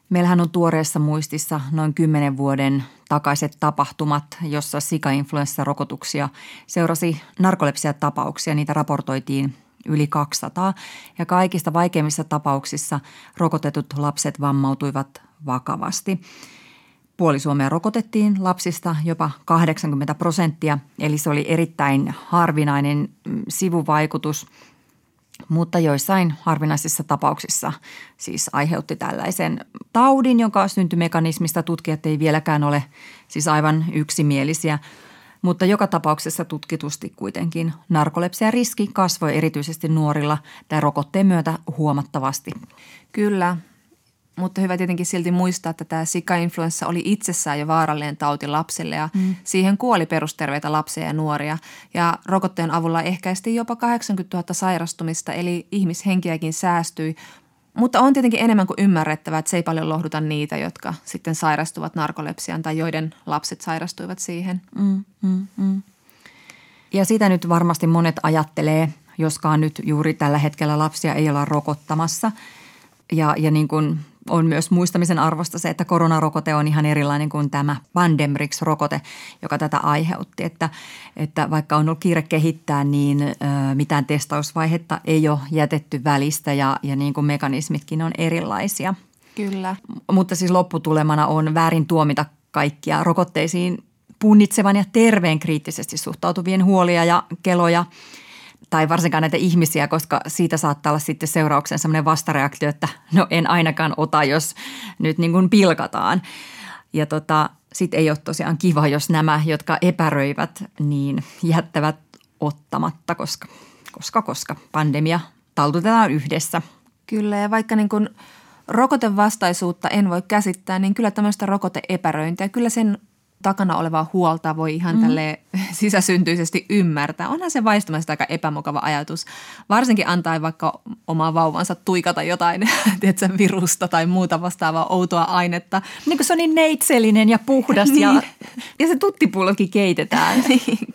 Meillähän on tuoreessa muistissa noin 10 vuoden takaiset tapahtumat, jossa sika-influenssarokotuksia seurasi narkolepsia-tapauksia. Niitä raportoitiin yli 200 ja kaikista vaikeimmissa tapauksissa rokotetut lapset vammautuivat vakavasti. Puoli Suomea rokotettiin lapsista jopa 80 prosenttia, eli se oli erittäin harvinainen mm, sivuvaikutus – mutta joissain harvinaisissa tapauksissa siis aiheutti tällaisen taudin, jonka syntymekanismista tutkijat ei vieläkään ole siis aivan yksimielisiä. Mutta joka tapauksessa tutkitusti kuitenkin narkolepsia riski kasvoi erityisesti nuorilla tämän rokotteen myötä huomattavasti. Kyllä, mutta hyvä tietenkin silti muistaa, että tämä sika-influenssa oli itsessään jo vaarallinen tauti lapsille ja mm. siihen kuoli perusterveitä lapsia ja nuoria. Ja rokotteen avulla ehkäistiin jopa 80 000 sairastumista, eli ihmishenkiäkin säästyi. Mutta on tietenkin enemmän kuin ymmärrettävää, että se ei paljon lohduta niitä, jotka sitten sairastuvat narkolepsiaan tai joiden lapset sairastuivat siihen. Mm, mm, mm. Ja sitä nyt varmasti monet ajattelee, joskaan nyt juuri tällä hetkellä lapsia ei olla rokottamassa. Ja, ja niin kuin on myös muistamisen arvosta se, että koronarokote on ihan erilainen kuin tämä Pandemrix-rokote, joka tätä aiheutti. Että, että vaikka on ollut kiire kehittää, niin ö, mitään testausvaihetta ei ole jätetty välistä ja, ja niin kuin mekanismitkin on erilaisia. Kyllä. Mutta siis lopputulemana on väärin tuomita kaikkia rokotteisiin punnitsevan ja terveen kriittisesti suhtautuvien huolia ja keloja – tai varsinkaan näitä ihmisiä, koska siitä saattaa olla sitten seurauksen sellainen vastareaktio, että no en ainakaan ota, jos nyt niin kuin pilkataan. Ja tota, sitten ei ole tosiaan kiva, jos nämä, jotka epäröivät, niin jättävät ottamatta, koska, koska, koska pandemia taltutetaan yhdessä. Kyllä ja vaikka niin kuin rokotevastaisuutta en voi käsittää, niin kyllä tämmöistä rokoteepäröintiä, kyllä sen takana olevaa huolta voi ihan mm. tälle sisäsyntyisesti ymmärtää. Onhan se vaistumasta aika epämukava ajatus. Varsinkin antaa vaikka omaa vauvansa tuikata jotain tiedätkö, virusta tai muuta vastaavaa outoa ainetta. Niin kuin se on niin neitsellinen ja puhdas niin. ja, ja se tuttipullokin keitetään. niin.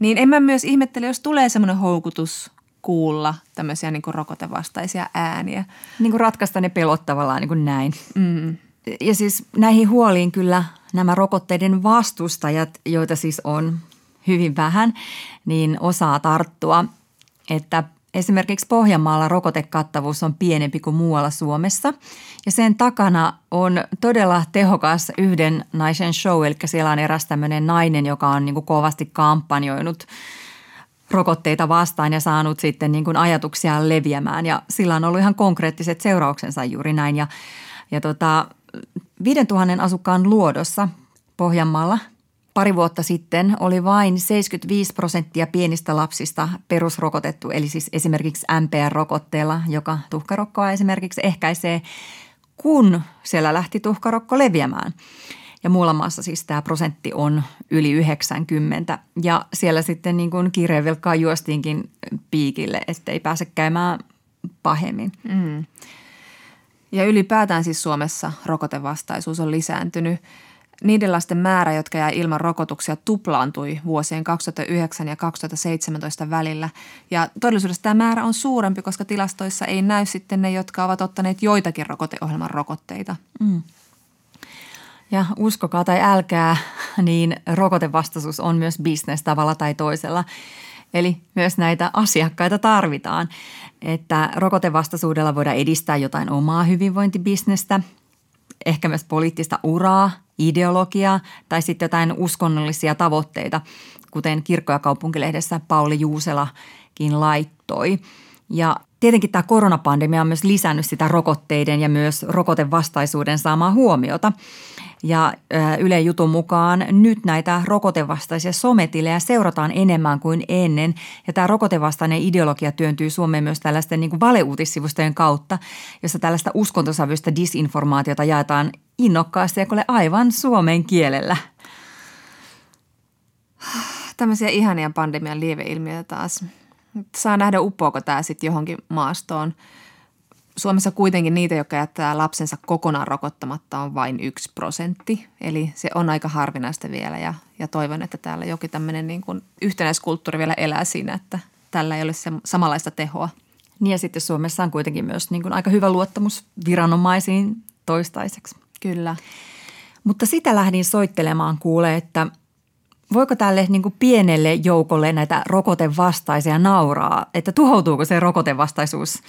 niin en mä myös ihmettele, jos tulee semmoinen houkutus kuulla tämmöisiä niin rokotevastaisia ääniä. Niin kuin ratkaista ne pelottavalla niin kuin näin. Mm. Ja siis näihin huoliin kyllä nämä rokotteiden vastustajat, joita siis on hyvin vähän, niin osaa tarttua, että Esimerkiksi Pohjanmaalla rokotekattavuus on pienempi kuin muualla Suomessa. Ja sen takana on todella tehokas yhden naisen show, eli siellä on eräs tämmöinen nainen, joka on niin kuin kovasti kampanjoinut rokotteita vastaan ja saanut sitten niin kuin ajatuksia leviämään. Ja sillä on ollut ihan konkreettiset seurauksensa juuri näin. Ja, ja tota, 5000 asukkaan luodossa Pohjanmaalla pari vuotta sitten oli vain 75 prosenttia pienistä lapsista perusrokotettu, eli siis esimerkiksi MPR-rokotteella, joka tuhkarokkoa esimerkiksi ehkäisee, kun siellä lähti tuhkarokko leviämään. Ja muulla maassa siis tämä prosentti on yli 90 ja siellä sitten niin kuin juostiinkin piikille, ettei pääse käymään pahemmin. Mm. Ja ylipäätään siis Suomessa rokotevastaisuus on lisääntynyt. Niiden lasten määrä, jotka jäi ilman rokotuksia, tuplaantui vuosien 2009 ja 2017 välillä. Ja todellisuudessa tämä määrä on suurempi, koska tilastoissa ei näy sitten ne, jotka ovat ottaneet joitakin rokoteohjelman rokotteita. Mm. Ja uskokaa tai älkää, niin rokotevastaisuus on myös bisnes tavalla tai toisella. Eli myös näitä asiakkaita tarvitaan, että rokotevastaisuudella voidaan edistää jotain omaa hyvinvointibisnestä, ehkä myös poliittista uraa, ideologiaa tai sitten jotain uskonnollisia tavoitteita, kuten kirkko- ja kaupunkilehdessä Pauli Juuselakin laittoi. Ja Tietenkin tämä koronapandemia on myös lisännyt sitä rokotteiden ja myös rokotevastaisuuden saamaa huomiota. Ja Yle Jutun mukaan nyt näitä rokotevastaisia sometilejä seurataan enemmän kuin ennen. Ja tämä rokotevastainen ideologia työntyy Suomeen myös tällaisten niin valeuutissivustojen kautta, jossa tällaista uskontosävyistä disinformaatiota jaetaan innokkaasti ja kuule aivan suomen kielellä. Tämmöisiä ihania pandemian lieveilmiöitä taas. Saa nähdä, uppoako tämä sitten johonkin maastoon – Suomessa kuitenkin niitä, jotka jättää lapsensa kokonaan rokottamatta, on vain yksi prosentti. Eli se on aika harvinaista vielä ja, ja toivon, että täällä jokin tämmöinen niin kuin yhtenäiskulttuuri vielä elää siinä, että tällä ei ole se samanlaista tehoa. Niin ja sitten Suomessa on kuitenkin myös niin kuin aika hyvä luottamus viranomaisiin toistaiseksi. Kyllä. Mutta sitä lähdin soittelemaan kuule, että voiko tälle niin kuin pienelle joukolle näitä rokotevastaisia nauraa, että tuhoutuuko se rokotevastaisuus –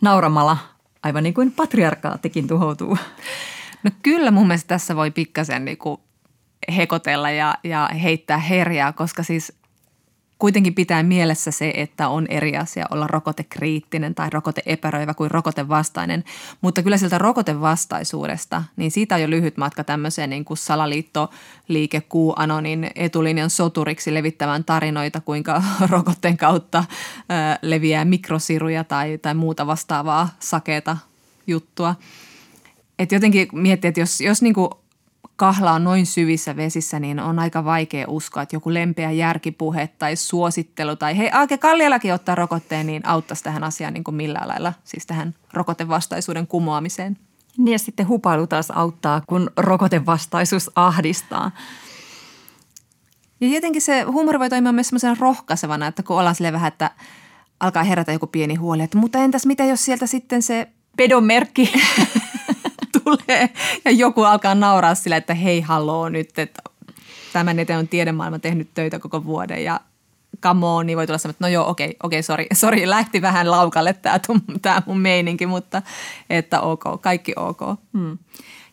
nauramalla, aivan niin kuin patriarkaattikin tuhoutuu. No kyllä mun mielestä tässä voi pikkasen niin kuin hekotella ja, ja heittää herjaa, koska siis kuitenkin pitää mielessä se, että on eri asia olla rokotekriittinen tai rokoteepäröivä kuin rokotevastainen. Mutta kyllä siltä rokotevastaisuudesta, niin siitä on jo lyhyt matka tämmöiseen niin kuin salaliittoliike QAnonin etulinjan soturiksi levittämään tarinoita, kuinka rokotteen kautta leviää mikrosiruja tai, tai muuta vastaavaa sakeeta juttua. Et jotenkin miettiä, että jos, jos niin kuin kahlaa noin syvissä vesissä, niin on aika vaikea uskoa, että joku lempeä järkipuhe tai suosittelu tai hei Aake Kallialakin ottaa rokotteen, niin auttaisi tähän asiaan niin kuin millään lailla, siis tähän rokotevastaisuuden kumoamiseen. Niin ja sitten hupailu taas auttaa, kun rokotevastaisuus ahdistaa. Ja jotenkin se huumori voi toimia myös semmoisena rohkaisevana, että kun ollaan sille vähän, että alkaa herätä joku pieni huoli, että mutta entäs mitä jos sieltä sitten se pedon merkki tulee ja joku alkaa nauraa sillä, että hei haloo nyt, että tämän eteen on tiedemaailma tehnyt töitä koko vuoden ja come on, niin voi tulla semmoinen, että no joo, okei, okay, okei, okay, sori, sori, lähti vähän laukalle tämä, tämä mun meininki, mutta että ok, kaikki ok. Hmm.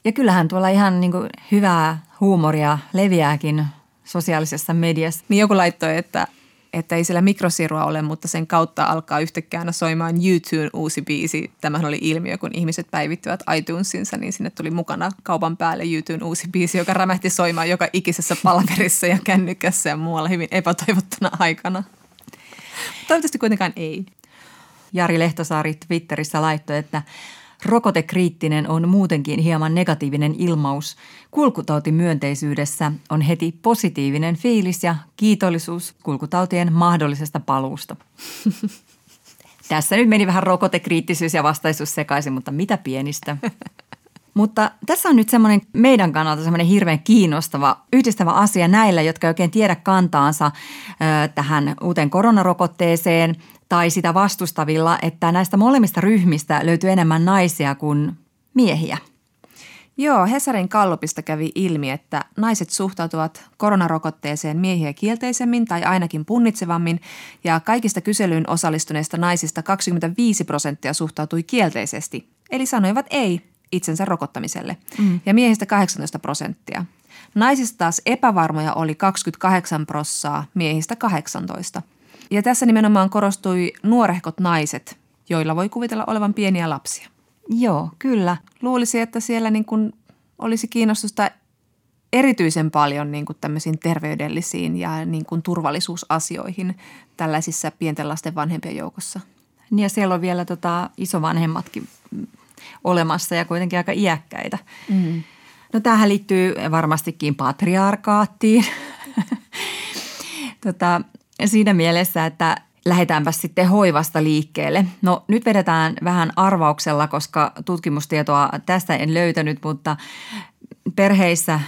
Ja kyllähän tuolla ihan niin kuin hyvää huumoria leviääkin sosiaalisessa mediassa. Niin joku laittoi, että että ei siellä mikrosirua ole, mutta sen kautta alkaa yhtäkkiä aina soimaan YouTuben uusi biisi. Tämähän oli ilmiö, kun ihmiset päivittivät iTunesinsa, niin sinne tuli mukana kaupan päälle YouTuben uusi biisi, joka rämähti soimaan joka ikisessä palverissa ja kännykässä ja muualla hyvin epätoivottuna aikana. Toivottavasti kuitenkaan ei. Jari Lehtosaari Twitterissä laittoi, että Rokotekriittinen on muutenkin hieman negatiivinen ilmaus. Kulkutautimyönteisyydessä on heti positiivinen fiilis ja kiitollisuus kulkutautien mahdollisesta paluusta. Tässä nyt meni vähän rokotekriittisyys ja vastaisuus sekaisin, mutta mitä pienistä. Mutta tässä on nyt semmoinen meidän kannalta semmoinen hirveän kiinnostava, yhdistävä asia näillä, jotka ei oikein tiedä kantaansa tähän uuteen koronarokotteeseen tai sitä vastustavilla, että näistä molemmista ryhmistä löytyy enemmän naisia kuin miehiä. Joo, Hesarin kallupista kävi ilmi, että naiset suhtautuvat koronarokotteeseen miehiä kielteisemmin tai ainakin punnitsevammin ja kaikista kyselyyn osallistuneista naisista 25 prosenttia suhtautui kielteisesti, eli sanoivat ei itsensä rokottamiselle mm. ja miehistä 18 prosenttia. Naisista taas epävarmoja oli 28 prossaa, miehistä 18. Ja tässä nimenomaan korostui nuorehkot naiset, joilla voi kuvitella olevan pieniä lapsia. Joo, kyllä. Luulisi, että siellä niin kuin olisi kiinnostusta erityisen paljon niin kuin tämmöisiin terveydellisiin ja niin kuin turvallisuusasioihin tällaisissa pienten lasten vanhempien joukossa. Niin ja siellä on vielä tota isovanhemmatkin olemassa ja kuitenkin aika iäkkäitä. Mm. No tämähän liittyy varmastikin patriarkaattiin. tota, siinä mielessä, että lähdetäänpä sitten hoivasta liikkeelle. No nyt vedetään vähän arvauksella, koska tutkimustietoa tästä en löytänyt, mutta perheissä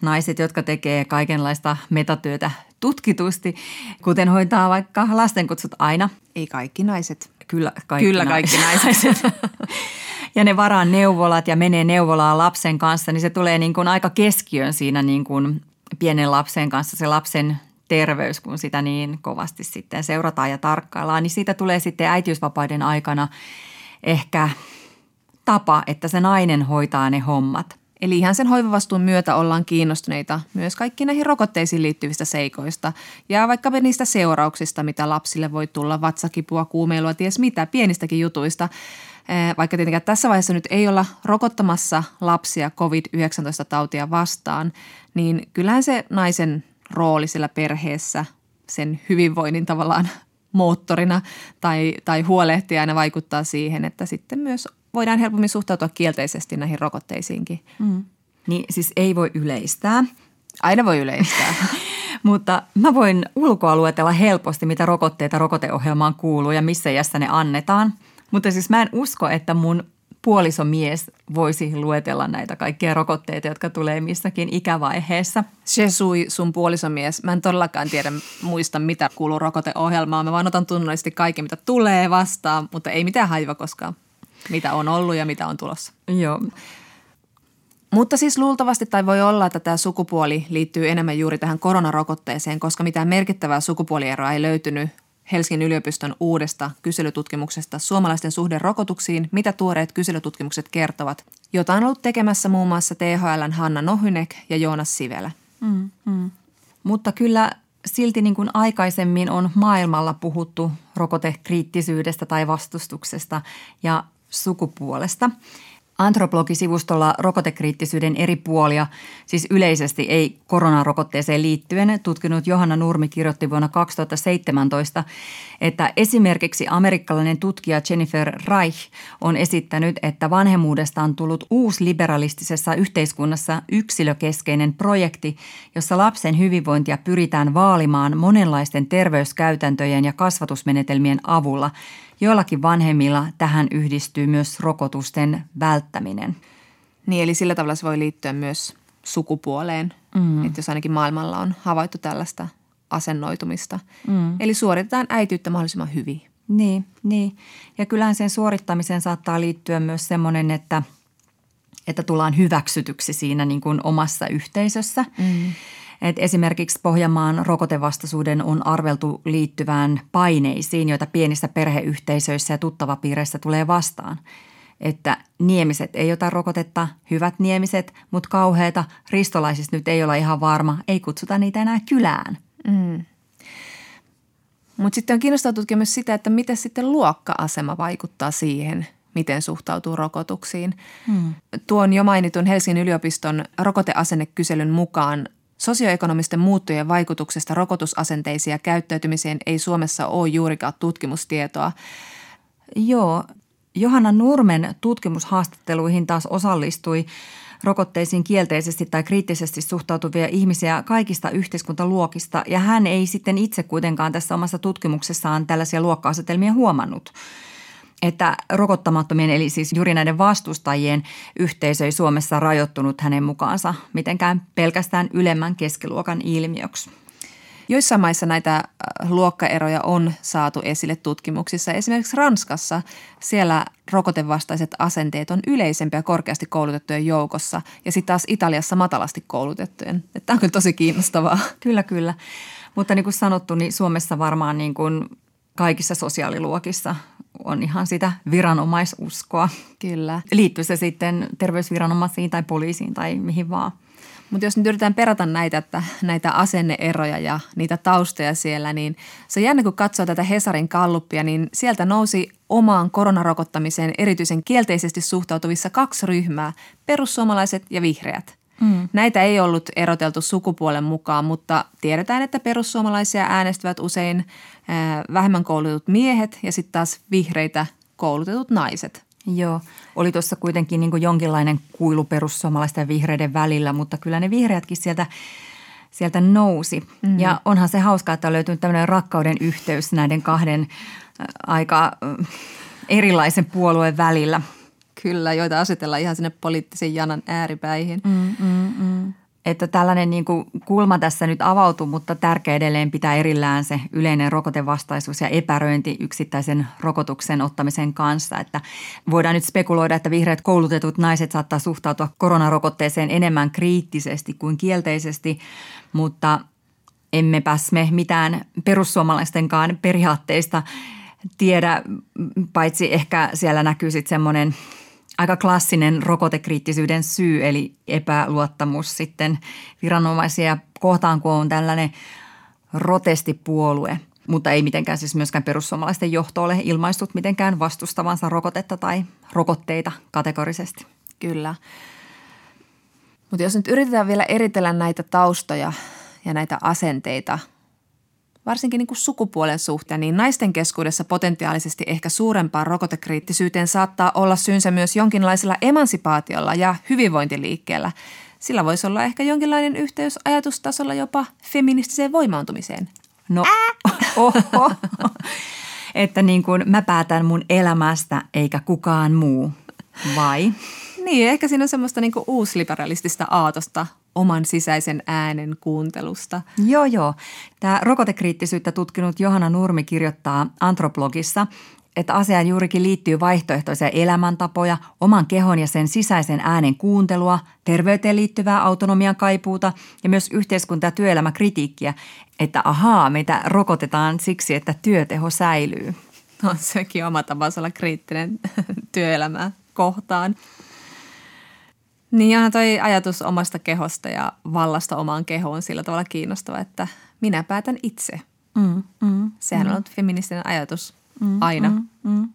naiset, jotka tekee kaikenlaista metatyötä tutkitusti, kuten hoitaa vaikka lastenkutsut aina. Ei kaikki naiset. Kyllä kaikki Kyllä kaikki naiset. ja ne varaa neuvolat ja menee neuvolaan lapsen kanssa, niin se tulee niin kuin aika keskiön siinä niin kuin pienen lapsen kanssa se lapsen terveys, kun sitä niin kovasti sitten seurataan ja tarkkaillaan, niin siitä tulee sitten äitiysvapaiden aikana ehkä tapa, että se nainen hoitaa ne hommat. Eli ihan sen hoivavastuun myötä ollaan kiinnostuneita myös kaikki näihin rokotteisiin liittyvistä seikoista ja vaikka niistä seurauksista, mitä lapsille voi tulla, vatsakipua, kuumeilua, ties mitä, pienistäkin jutuista. Vaikka tietenkään tässä vaiheessa nyt ei olla rokottamassa lapsia COVID-19-tautia vastaan, niin kyllähän se naisen rooli sillä perheessä sen hyvinvoinnin tavallaan moottorina tai, tai huolehtijana vaikuttaa siihen, että sitten myös voidaan helpommin suhtautua kielteisesti näihin rokotteisiinkin. Mm. Niin siis ei voi yleistää. Aina voi yleistää. Mutta mä voin ulkoa luetella helposti, mitä rokotteita rokoteohjelmaan kuuluu ja missä iässä ne annetaan. Mutta siis mä en usko, että mun puolisomies voisi luetella näitä kaikkia rokotteita, jotka tulee missäkin ikävaiheessa. Se sui sun puolisomies. Mä en todellakaan tiedä, muista mitä kuuluu rokoteohjelmaan. Mä vaan otan tunnollisesti kaikki, mitä tulee vastaan, mutta ei mitään haiva koskaan, mitä on ollut ja mitä on tulossa. Joo. Mutta siis luultavasti tai voi olla, että tämä sukupuoli liittyy enemmän juuri tähän koronarokotteeseen, koska mitään merkittävää sukupuolieroa ei löytynyt Helsingin yliopiston uudesta kyselytutkimuksesta suomalaisten suhde rokotuksiin, mitä tuoreet kyselytutkimukset kertovat, jota on ollut tekemässä muun muassa THLn Hanna Nohynek ja Joonas Sivelä. Mm, mm. Mutta kyllä silti niin kuin aikaisemmin on maailmalla puhuttu rokotekriittisyydestä tai vastustuksesta ja sukupuolesta – Antropologisivustolla rokotekriittisyyden eri puolia, siis yleisesti ei koronarokotteeseen liittyen, tutkinut Johanna Nurmi kirjoitti vuonna 2017, että esimerkiksi amerikkalainen tutkija Jennifer Reich on esittänyt, että vanhemmuudesta on tullut uusliberalistisessa yhteiskunnassa yksilökeskeinen projekti, jossa lapsen hyvinvointia pyritään vaalimaan monenlaisten terveyskäytäntöjen ja kasvatusmenetelmien avulla – Joillakin vanhemmilla tähän yhdistyy myös rokotusten välttäminen. Niin, eli sillä tavalla se voi liittyä myös sukupuoleen, mm. että jos ainakin maailmalla on havaittu tällaista asennoitumista. Mm. Eli suoritetaan äityyttä mahdollisimman hyvin. Niin, niin. Ja kyllähän sen suorittamiseen saattaa liittyä myös semmoinen, että, että tullaan hyväksytyksi siinä niin kuin omassa yhteisössä. Mm. Et esimerkiksi Pohjanmaan rokotevastaisuuden on arveltu liittyvään paineisiin, joita pienissä perheyhteisöissä ja tuttavapiireissä tulee vastaan. Että niemiset ei ota rokotetta, hyvät niemiset, mutta kauheita ristolaisista nyt ei olla ihan varma, ei kutsuta niitä enää kylään. Mm. Mutta sitten on kiinnostavaa tutkia myös sitä, että miten sitten luokka-asema vaikuttaa siihen, miten suhtautuu rokotuksiin. Hmm. Tuon jo mainitun Helsingin yliopiston rokoteasennekyselyn mukaan Sosioekonomisten muuttujen vaikutuksesta rokotusasenteisiin ja käyttäytymiseen ei Suomessa ole juurikaan tutkimustietoa. Joo, Johanna Nurmen tutkimushaastatteluihin taas osallistui rokotteisiin kielteisesti tai kriittisesti suhtautuvia ihmisiä kaikista yhteiskuntaluokista ja hän ei sitten itse kuitenkaan tässä omassa tutkimuksessaan tällaisia luokka-asetelmia huomannut – että rokottamattomien eli siis juuri näiden vastustajien yhteisö ei Suomessa rajoittunut hänen mukaansa mitenkään pelkästään ylemmän keskiluokan ilmiöksi. Joissain maissa näitä äh, luokkaeroja on saatu esille tutkimuksissa. Esimerkiksi Ranskassa siellä rokotevastaiset asenteet on yleisempiä korkeasti koulutettujen joukossa ja sitten taas Italiassa matalasti koulutettujen. Tämä on kyllä tosi kiinnostavaa. Kyllä, kyllä. Mutta niin kuin sanottu, niin Suomessa varmaan niin kuin kaikissa sosiaaliluokissa on ihan sitä viranomaisuskoa. Kyllä. Liittyy se sitten terveysviranomaisiin tai poliisiin tai mihin vaan. Mutta jos nyt yritetään perata näitä, että näitä asenneeroja ja niitä taustoja siellä, niin se on jännä, kun katsoo tätä Hesarin kalluppia, niin sieltä nousi omaan koronarokottamiseen erityisen kielteisesti suhtautuvissa kaksi ryhmää, perussuomalaiset ja vihreät. Mm. Näitä ei ollut eroteltu sukupuolen mukaan, mutta tiedetään, että perussuomalaisia äänestävät usein vähemmän koulutetut miehet ja sitten taas vihreitä koulutetut naiset. Joo, oli tuossa kuitenkin niin jonkinlainen kuilu perussuomalaisten ja vihreiden välillä, mutta kyllä ne vihreätkin sieltä, sieltä nousi. Mm. Ja onhan se hauskaa, että on löytynyt tämmöinen rakkauden yhteys näiden kahden aika erilaisen puolueen välillä. Kyllä, joita asetellaan ihan sinne poliittisen janan ääripäihin. Mm, mm, mm että tällainen niin kuin kulma tässä nyt avautuu, mutta tärkeä edelleen pitää erillään se yleinen rokotevastaisuus ja epäröinti yksittäisen rokotuksen ottamisen kanssa. Että voidaan nyt spekuloida, että vihreät koulutetut naiset saattaa suhtautua koronarokotteeseen enemmän kriittisesti kuin kielteisesti, mutta emmepäs me mitään perussuomalaistenkaan periaatteista tiedä, paitsi ehkä siellä näkyy sitten semmoinen – aika klassinen rokotekriittisyyden syy, eli epäluottamus sitten viranomaisia kohtaan, kun on tällainen rotestipuolue. Mutta ei mitenkään siis myöskään perussuomalaisten johto ole ilmaistut mitenkään vastustavansa rokotetta tai rokotteita kategorisesti. Kyllä. Mutta jos nyt yritetään vielä eritellä näitä taustoja ja näitä asenteita, varsinkin niin kuin sukupuolen suhteen, niin naisten keskuudessa potentiaalisesti ehkä suurempaan rokotekriittisyyteen saattaa olla syynsä myös jonkinlaisella emansipaatiolla ja hyvinvointiliikkeellä. Sillä voisi olla ehkä jonkinlainen yhteys ajatustasolla jopa feministiseen voimaantumiseen. No, oho. että niin kuin mä päätän mun elämästä eikä kukaan muu, vai? Niin, ehkä siinä on semmoista niin uusliberalistista aatosta oman sisäisen äänen kuuntelusta. Joo, joo. Tämä rokotekriittisyyttä tutkinut Johanna Nurmi kirjoittaa Antroblogissa, että asiaan juurikin liittyy vaihtoehtoisia elämäntapoja, oman kehon ja sen sisäisen äänen kuuntelua, terveyteen liittyvää autonomian kaipuuta ja myös yhteiskunta- ja työelämäkritiikkiä, että ahaa, meitä rokotetaan siksi, että työteho säilyy. On sekin oma tapansa olla kriittinen työelämää kohtaan. Niin ja toi ajatus omasta kehosta ja vallasta omaan kehoon on sillä tavalla kiinnostava, että minä päätän itse. Mm, mm, Sehän mm. on ollut feministinen ajatus mm, aina. Mm, mm.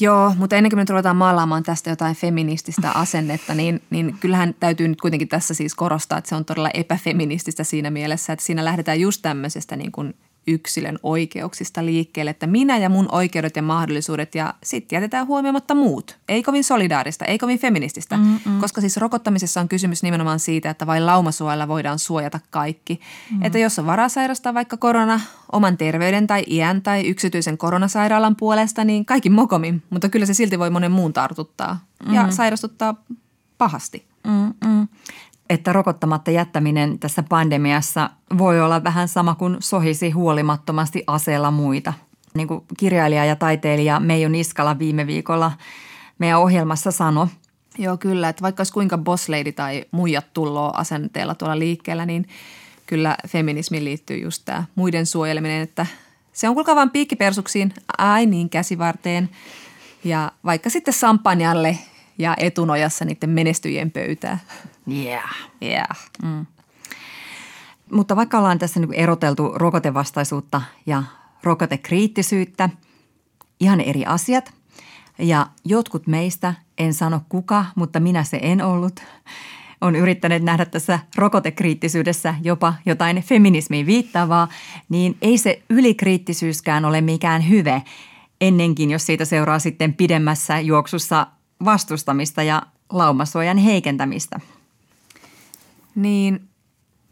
Joo, mutta ennen kuin me ruvetaan maalaamaan tästä jotain feminististä asennetta, niin, niin kyllähän täytyy nyt kuitenkin tässä siis korostaa, että se on todella epäfeminististä siinä mielessä, että siinä lähdetään just tämmöisestä niin kuin – yksilön oikeuksista liikkeelle, että minä ja mun oikeudet ja mahdollisuudet ja sitten jätetään huomioimatta muut. Ei kovin solidaarista, ei kovin feminististä, Mm-mm. koska siis rokottamisessa on kysymys nimenomaan siitä, että vain laumasuojalla voidaan suojata kaikki. Mm. Että jos on varaa sairastaa vaikka korona oman terveyden tai iän tai yksityisen koronasairaalan puolesta, niin kaikki mokomin, mutta kyllä se silti voi monen muun tartuttaa ja mm. sairastuttaa pahasti. Mm-mm että rokottamatta jättäminen tässä pandemiassa voi olla vähän sama kuin sohisi huolimattomasti aseella muita. Niin kuin kirjailija ja taiteilija Meijo Niskala viime viikolla meidän ohjelmassa sanoi. Joo, kyllä. Että vaikka olisi kuinka boss lady tai muijat tulloo asenteella tuolla liikkeellä, niin kyllä feminismiin liittyy just tämä muiden suojeleminen, että se on kuulkaa vaan piikkipersuksiin, ai niin, käsivarteen ja vaikka sitten sampanjalle ja etunojassa niiden menestyjien pöytää. Yeah. Yeah. Mm. Mutta vaikka ollaan tässä nyt eroteltu rokotevastaisuutta ja rokotekriittisyyttä, ihan eri asiat. Ja jotkut meistä, en sano kuka, mutta minä se en ollut, on yrittänyt nähdä tässä rokotekriittisyydessä jopa jotain feminismiin viittaavaa, niin ei se ylikriittisyyskään ole mikään hyve, ennenkin jos siitä seuraa sitten pidemmässä juoksussa vastustamista ja laumasuojan heikentämistä. Niin,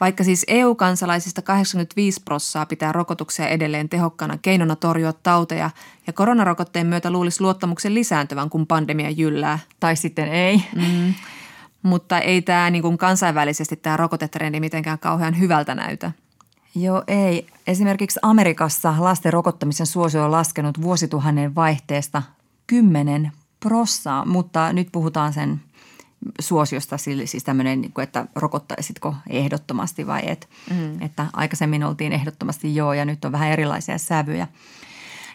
vaikka siis EU-kansalaisista 85 prossaa pitää rokotuksia edelleen tehokkana keinona torjua tauteja ja koronarokotteen myötä luulisi luottamuksen lisääntyvän, kun pandemia jyllää. Tai sitten ei. Mm. Mutta ei tämä niin kuin kansainvälisesti tämä rokotetrendi mitenkään kauhean hyvältä näytä. Joo, ei. Esimerkiksi Amerikassa lasten rokottamisen suosio on laskenut vuosituhannen vaihteesta 10 prossaa, mutta nyt puhutaan sen suosiosta, siis tämmöinen, niin että rokottaisitko ehdottomasti vai et. Mm. Että aikaisemmin oltiin ehdottomasti joo ja nyt on vähän erilaisia sävyjä.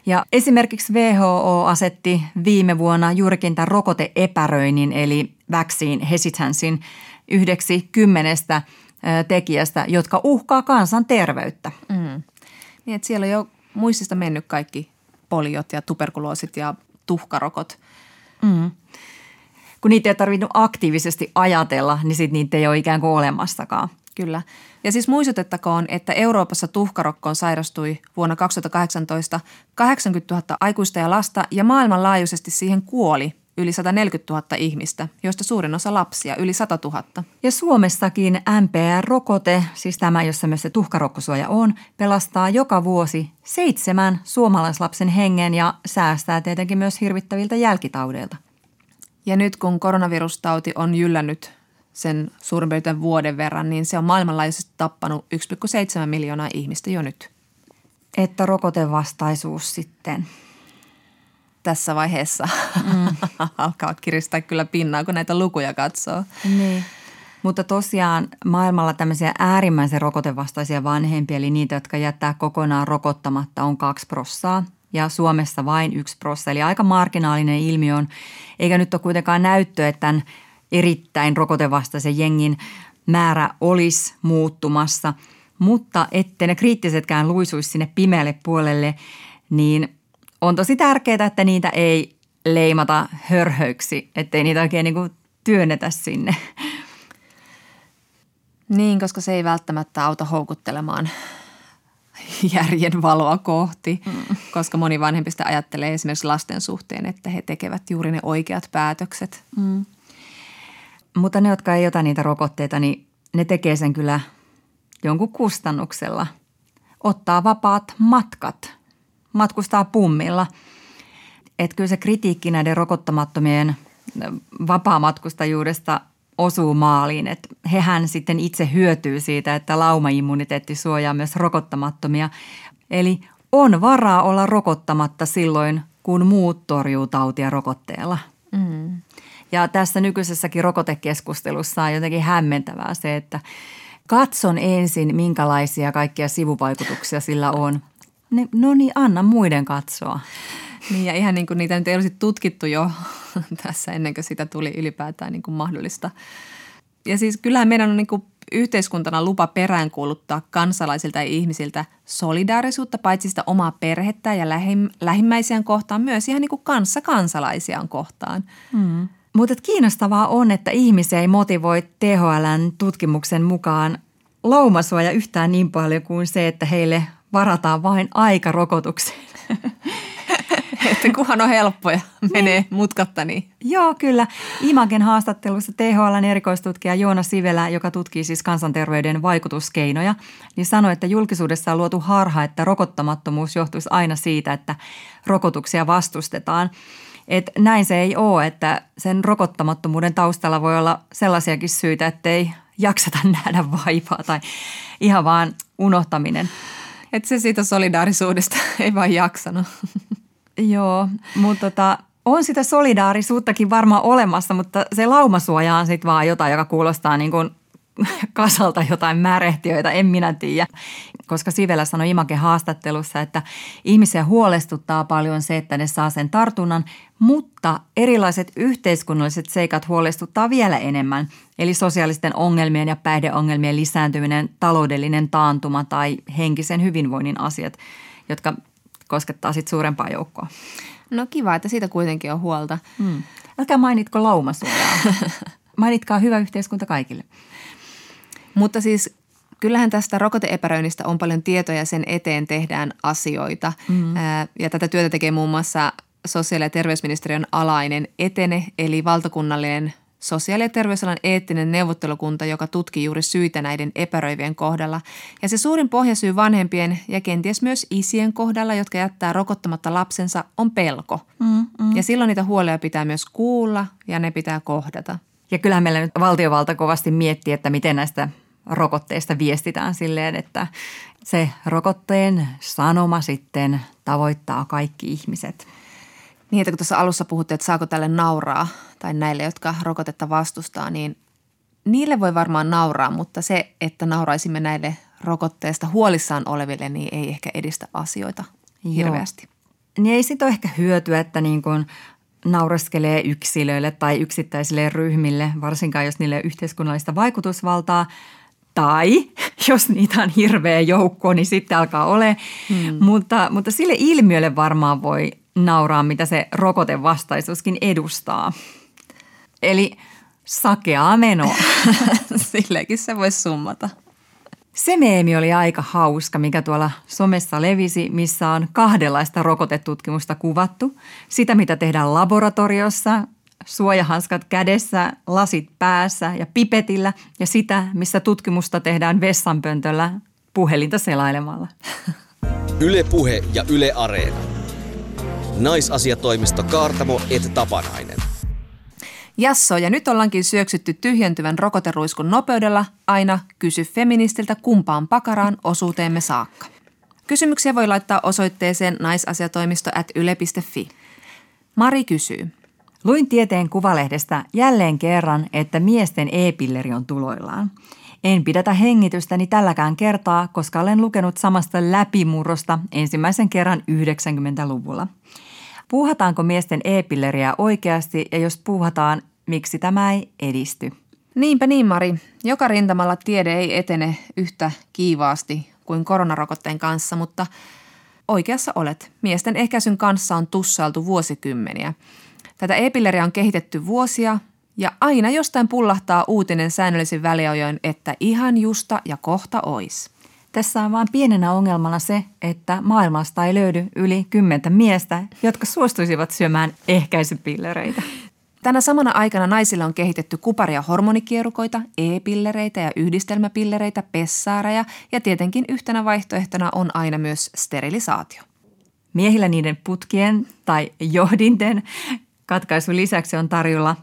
Ja esimerkiksi WHO asetti viime vuonna juurikin tämän rokoteepäröinnin eli vaccine hesitancein yhdeksi kymmenestä tekijästä, jotka uhkaa kansan terveyttä. Mm. Niin, että siellä on jo muistista mennyt kaikki poliot ja tuberkuloosit ja tuhkarokot. Mm kun niitä ei tarvinnut aktiivisesti ajatella, niin sitten niitä ei ole ikään kuin olemassakaan. Kyllä. Ja siis muistutettakoon, että Euroopassa tuhkarokkoon sairastui vuonna 2018 80 000 aikuista ja lasta ja maailmanlaajuisesti siihen kuoli yli 140 000 ihmistä, joista suurin osa lapsia, yli 100 000. Ja Suomessakin MPR-rokote, siis tämä, jossa myös se tuhkarokkosuoja on, pelastaa joka vuosi seitsemän suomalaislapsen hengen ja säästää tietenkin myös hirvittäviltä jälkitaudeilta. Ja nyt kun koronavirustauti on jyllännyt sen suurin piirtein vuoden verran, niin se on maailmanlaajuisesti tappanut 1,7 miljoonaa ihmistä jo nyt. Että rokotevastaisuus sitten tässä vaiheessa mm. alkaa kiristää kyllä pinnaa, kun näitä lukuja katsoo. Niin. Mutta tosiaan maailmalla tämmöisiä äärimmäisen rokotevastaisia vanhempia, eli niitä, jotka jättää kokonaan rokottamatta, on kaksi prossaa. Ja Suomessa vain yksi prossa. Eli aika marginaalinen ilmiö on, eikä nyt ole kuitenkaan näyttö, että tämän erittäin rokotevastaisen jengin määrä olisi muuttumassa. Mutta ettei ne kriittisetkään luisuisi sinne pimeälle puolelle, niin on tosi tärkeää, että niitä ei leimata hörhöiksi, ettei niitä oikein niin kuin työnnetä sinne. Niin, koska se ei välttämättä auta houkuttelemaan järjen valoa kohti, mm. koska moni vanhempista ajattelee esimerkiksi lasten suhteen, että he tekevät juuri ne oikeat päätökset. Mm. Mutta ne, jotka ei ota niitä rokotteita, niin ne tekee sen kyllä jonkun kustannuksella. Ottaa vapaat matkat, matkustaa pummilla. Että kyllä se kritiikki näiden rokottamattomien vapaamatkustajuudesta osuu maaliin. Että hehän sitten itse hyötyy siitä, että laumaimmuniteetti suojaa myös rokottamattomia. Eli on varaa olla rokottamatta silloin, kun muut torjuu tautia rokotteella. Mm. Ja tässä nykyisessäkin rokotekeskustelussa on jotenkin hämmentävää se, että katson ensin, minkälaisia kaikkia sivuvaikutuksia sillä on. No niin, anna muiden katsoa. Niin ja ihan niin kuin niitä nyt ei olisi tutkittu jo tässä ennen kuin sitä tuli ylipäätään niin kuin mahdollista. Ja siis kyllähän meidän on niin kuin yhteiskuntana lupa peräänkuuluttaa kansalaisilta ja ihmisiltä solidaarisuutta, paitsi sitä omaa perhettä ja lähimmäisiään kohtaan, myös ihan niin kuin kanssa kansalaisiaan kohtaan. Mm. Mutta kiinnostavaa on, että ihmisiä ei motivoi THLn tutkimuksen mukaan laumasuoja yhtään niin paljon kuin se, että heille varataan vain aika rokotukseen. että kunhan on helppo ja menee niin. mutkatta niin. Joo, kyllä. Imagen haastattelussa THLn erikoistutkija Joona Sivelä, joka tutkii siis kansanterveyden vaikutuskeinoja, niin sanoi, että julkisuudessa on luotu harha, että rokottamattomuus johtuisi aina siitä, että rokotuksia vastustetaan. Et näin se ei ole, että sen rokottamattomuuden taustalla voi olla sellaisiakin syitä, ettei jaksata nähdä vaivaa tai ihan vaan unohtaminen. Että se siitä solidaarisuudesta ei vaan jaksanut. Joo, mutta tota, on sitä solidaarisuuttakin varmaan olemassa, mutta se laumasuoja on sitten vaan jotain, joka kuulostaa niin kuin kasalta jotain märehtiöitä, en minä tiedä. Koska Sivelä sanoi Imake haastattelussa, että ihmisiä huolestuttaa paljon se, että ne saa sen tartunnan, mutta erilaiset yhteiskunnalliset seikat huolestuttaa vielä enemmän. Eli sosiaalisten ongelmien ja päihdeongelmien lisääntyminen, taloudellinen taantuma tai henkisen hyvinvoinnin asiat, jotka koskettaa sitten suurempaa joukkoa. No kiva, että siitä kuitenkin on huolta. Hmm. Älkää mainitko laumasuojaa. Mainitkaa hyvä yhteiskunta kaikille. Mutta siis kyllähän tästä rokoteepäröinnistä on paljon tietoja, sen eteen tehdään asioita. Mm. Ja tätä työtä tekee muun muassa sosiaali- ja terveysministeriön alainen etene, eli valtakunnallinen sosiaali- ja terveysalan eettinen neuvottelukunta, joka tutkii juuri syitä näiden epäröivien kohdalla. Ja se suurin pohjasyy vanhempien ja kenties myös isien kohdalla, jotka jättää rokottamatta lapsensa, on pelko. Mm, mm. Ja silloin niitä huolia pitää myös kuulla ja ne pitää kohdata. Ja kyllähän meillä nyt valtiovalta kovasti miettii, että miten näistä rokotteista viestitään silleen, että se rokotteen sanoma sitten tavoittaa kaikki ihmiset. Niin, että kun tuossa alussa puhuttiin, että saako tälle nauraa tai näille, jotka rokotetta vastustaa, niin niille voi varmaan nauraa, mutta se, että nauraisimme näille rokotteesta huolissaan oleville, niin ei ehkä edistä asioita hirveästi. Joo. Niin ei siitä ole ehkä hyötyä, että niin kuin naureskelee yksilöille tai yksittäisille ryhmille, varsinkaan jos niille on yhteiskunnallista vaikutusvaltaa. Tai jos niitä on hirveä joukko, niin sitten alkaa ole. Hmm. Mutta, mutta sille ilmiölle varmaan voi nauraa, mitä se rokotevastaisuuskin edustaa. Eli sakeaa menoa. Sillekin se voisi summata. Se meemi oli aika hauska, mikä tuolla somessa levisi, missä on kahdenlaista rokotetutkimusta kuvattu. Sitä, mitä tehdään laboratoriossa, suojahanskat kädessä, lasit päässä ja pipetillä ja sitä, missä tutkimusta tehdään vessanpöntöllä puhelinta selailemalla. Yle Puhe ja Yle Areena. Naisasiatoimisto Kaartamo et Tapanainen. Jasso, ja nyt ollaankin syöksytty tyhjentyvän rokoteruiskun nopeudella aina kysy feministiltä kumpaan pakaraan osuuteemme saakka. Kysymyksiä voi laittaa osoitteeseen naisasiatoimisto at yle.fi. Mari kysyy. Luin tieteen kuvalehdestä jälleen kerran, että miesten e-pilleri on tuloillaan. En pidätä hengitystäni tälläkään kertaa, koska olen lukenut samasta läpimurrosta ensimmäisen kerran 90-luvulla. Puuhataanko miesten e-pilleriä oikeasti ja jos puuhataan, miksi tämä ei edisty? Niinpä niin, Mari. Joka rintamalla tiede ei etene yhtä kiivaasti kuin koronarokotteen kanssa, mutta oikeassa olet. Miesten ehkäisyn kanssa on tussailtu vuosikymmeniä. Tätä e-pilleriä on kehitetty vuosia ja aina jostain pullahtaa uutinen säännöllisin väliajoin, että ihan justa ja kohta ois. Tässä on vain pienenä ongelmana se, että maailmasta ei löydy yli kymmentä miestä, jotka suostuisivat syömään ehkäisypillereitä. Tänä samana aikana naisille on kehitetty kuparia hormonikierukoita, e-pillereitä ja yhdistelmäpillereitä, pessaareja ja tietenkin yhtenä vaihtoehtona on aina myös sterilisaatio. Miehillä niiden putkien tai johdinten katkaisun lisäksi on tarjolla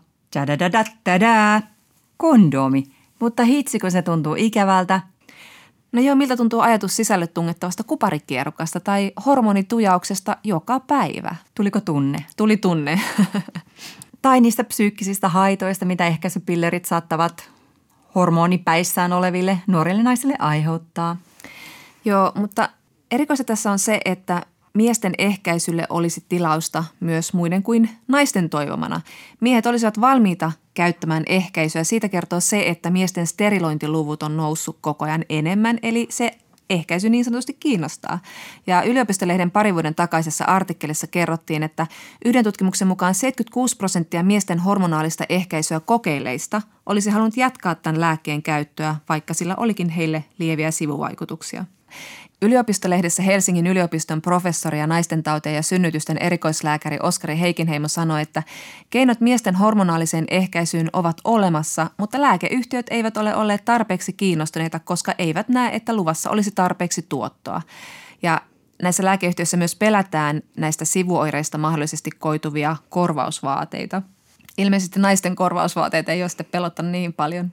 kondomi. Mutta hitsikö se tuntuu ikävältä? No joo, miltä tuntuu ajatus sisälle tungettavasta kuparikierukasta tai hormonitujauksesta joka päivä? Tuliko tunne? Tuli tunne. tai niistä psyykkisistä haitoista, mitä ehkäisypillerit saattavat hormonipäissään oleville nuorille naisille aiheuttaa. Joo, mutta erikoista tässä on se, että miesten ehkäisylle olisi tilausta myös muiden kuin naisten toivomana. Miehet olisivat valmiita käyttämään ehkäisyä. Siitä kertoo se, että miesten sterilointiluvut on noussut koko ajan enemmän, eli se ehkäisy niin sanotusti kiinnostaa. Ja yliopistolehden pari vuoden takaisessa artikkelissa kerrottiin, että yhden tutkimuksen mukaan 76 prosenttia miesten hormonaalista ehkäisyä kokeilleista olisi halunnut jatkaa tämän lääkkeen käyttöä, vaikka sillä olikin heille lieviä sivuvaikutuksia. Yliopistolehdessä Helsingin yliopiston professori ja naistentauteen ja synnytysten erikoislääkäri Oskari Heikinheimo sanoi, että keinot miesten hormonaaliseen ehkäisyyn ovat olemassa, mutta lääkeyhtiöt eivät ole olleet tarpeeksi kiinnostuneita, koska eivät näe, että luvassa olisi tarpeeksi tuottoa. Ja näissä lääkeyhtiöissä myös pelätään näistä sivuoireista mahdollisesti koituvia korvausvaateita. Ilmeisesti naisten korvausvaateita ei ole sitten pelottanut niin paljon.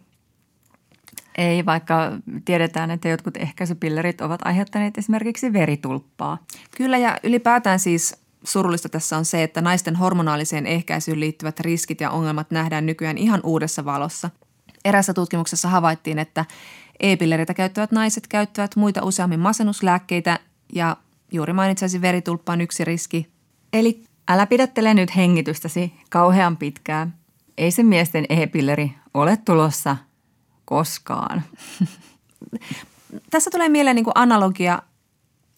Ei, vaikka tiedetään, että jotkut ehkäisypillerit ovat aiheuttaneet esimerkiksi veritulppaa. Kyllä ja ylipäätään siis surullista tässä on se, että naisten hormonaaliseen ehkäisyyn liittyvät riskit ja ongelmat nähdään nykyään ihan uudessa valossa. Erässä tutkimuksessa havaittiin, että e-pillereitä käyttävät naiset käyttävät muita useammin masennuslääkkeitä ja juuri mainitsaisin veritulppa on yksi riski. Eli älä pidättele nyt hengitystäsi kauhean pitkään. Ei se miesten e-pilleri ole tulossa koskaan. Tässä tulee mieleen niin analogia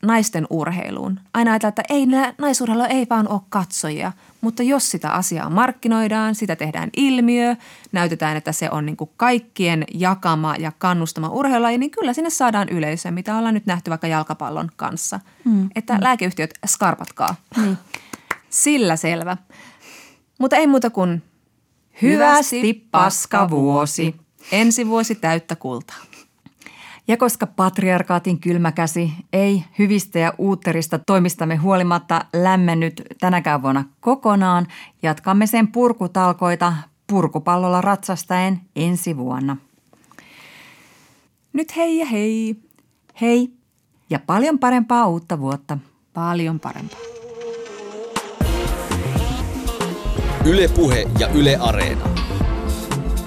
naisten urheiluun. Aina ajatellaan, että ei naisurheilu ei vaan ole katsojia, mutta jos sitä asiaa markkinoidaan, sitä tehdään ilmiö, näytetään, että se on niin kuin kaikkien jakama ja kannustama urheilulaji, niin kyllä sinne saadaan yleisöä, mitä ollaan nyt nähty vaikka jalkapallon kanssa. Mm. Että mm. lääkeyhtiöt skarpatkaa. Mm. Sillä selvä. Mutta ei muuta kuin hyvästi paska vuosi. Ensi vuosi täyttä kultaa. Ja koska patriarkaatin kylmä käsi ei hyvistä ja uutterista toimistamme huolimatta lämmennyt tänäkään vuonna kokonaan, jatkamme sen purkutalkoita purkupallolla ratsastaen ensi vuonna. Nyt hei ja hei. Hei ja paljon parempaa uutta vuotta. Paljon parempaa. Ylepuhe ja Yle Areena.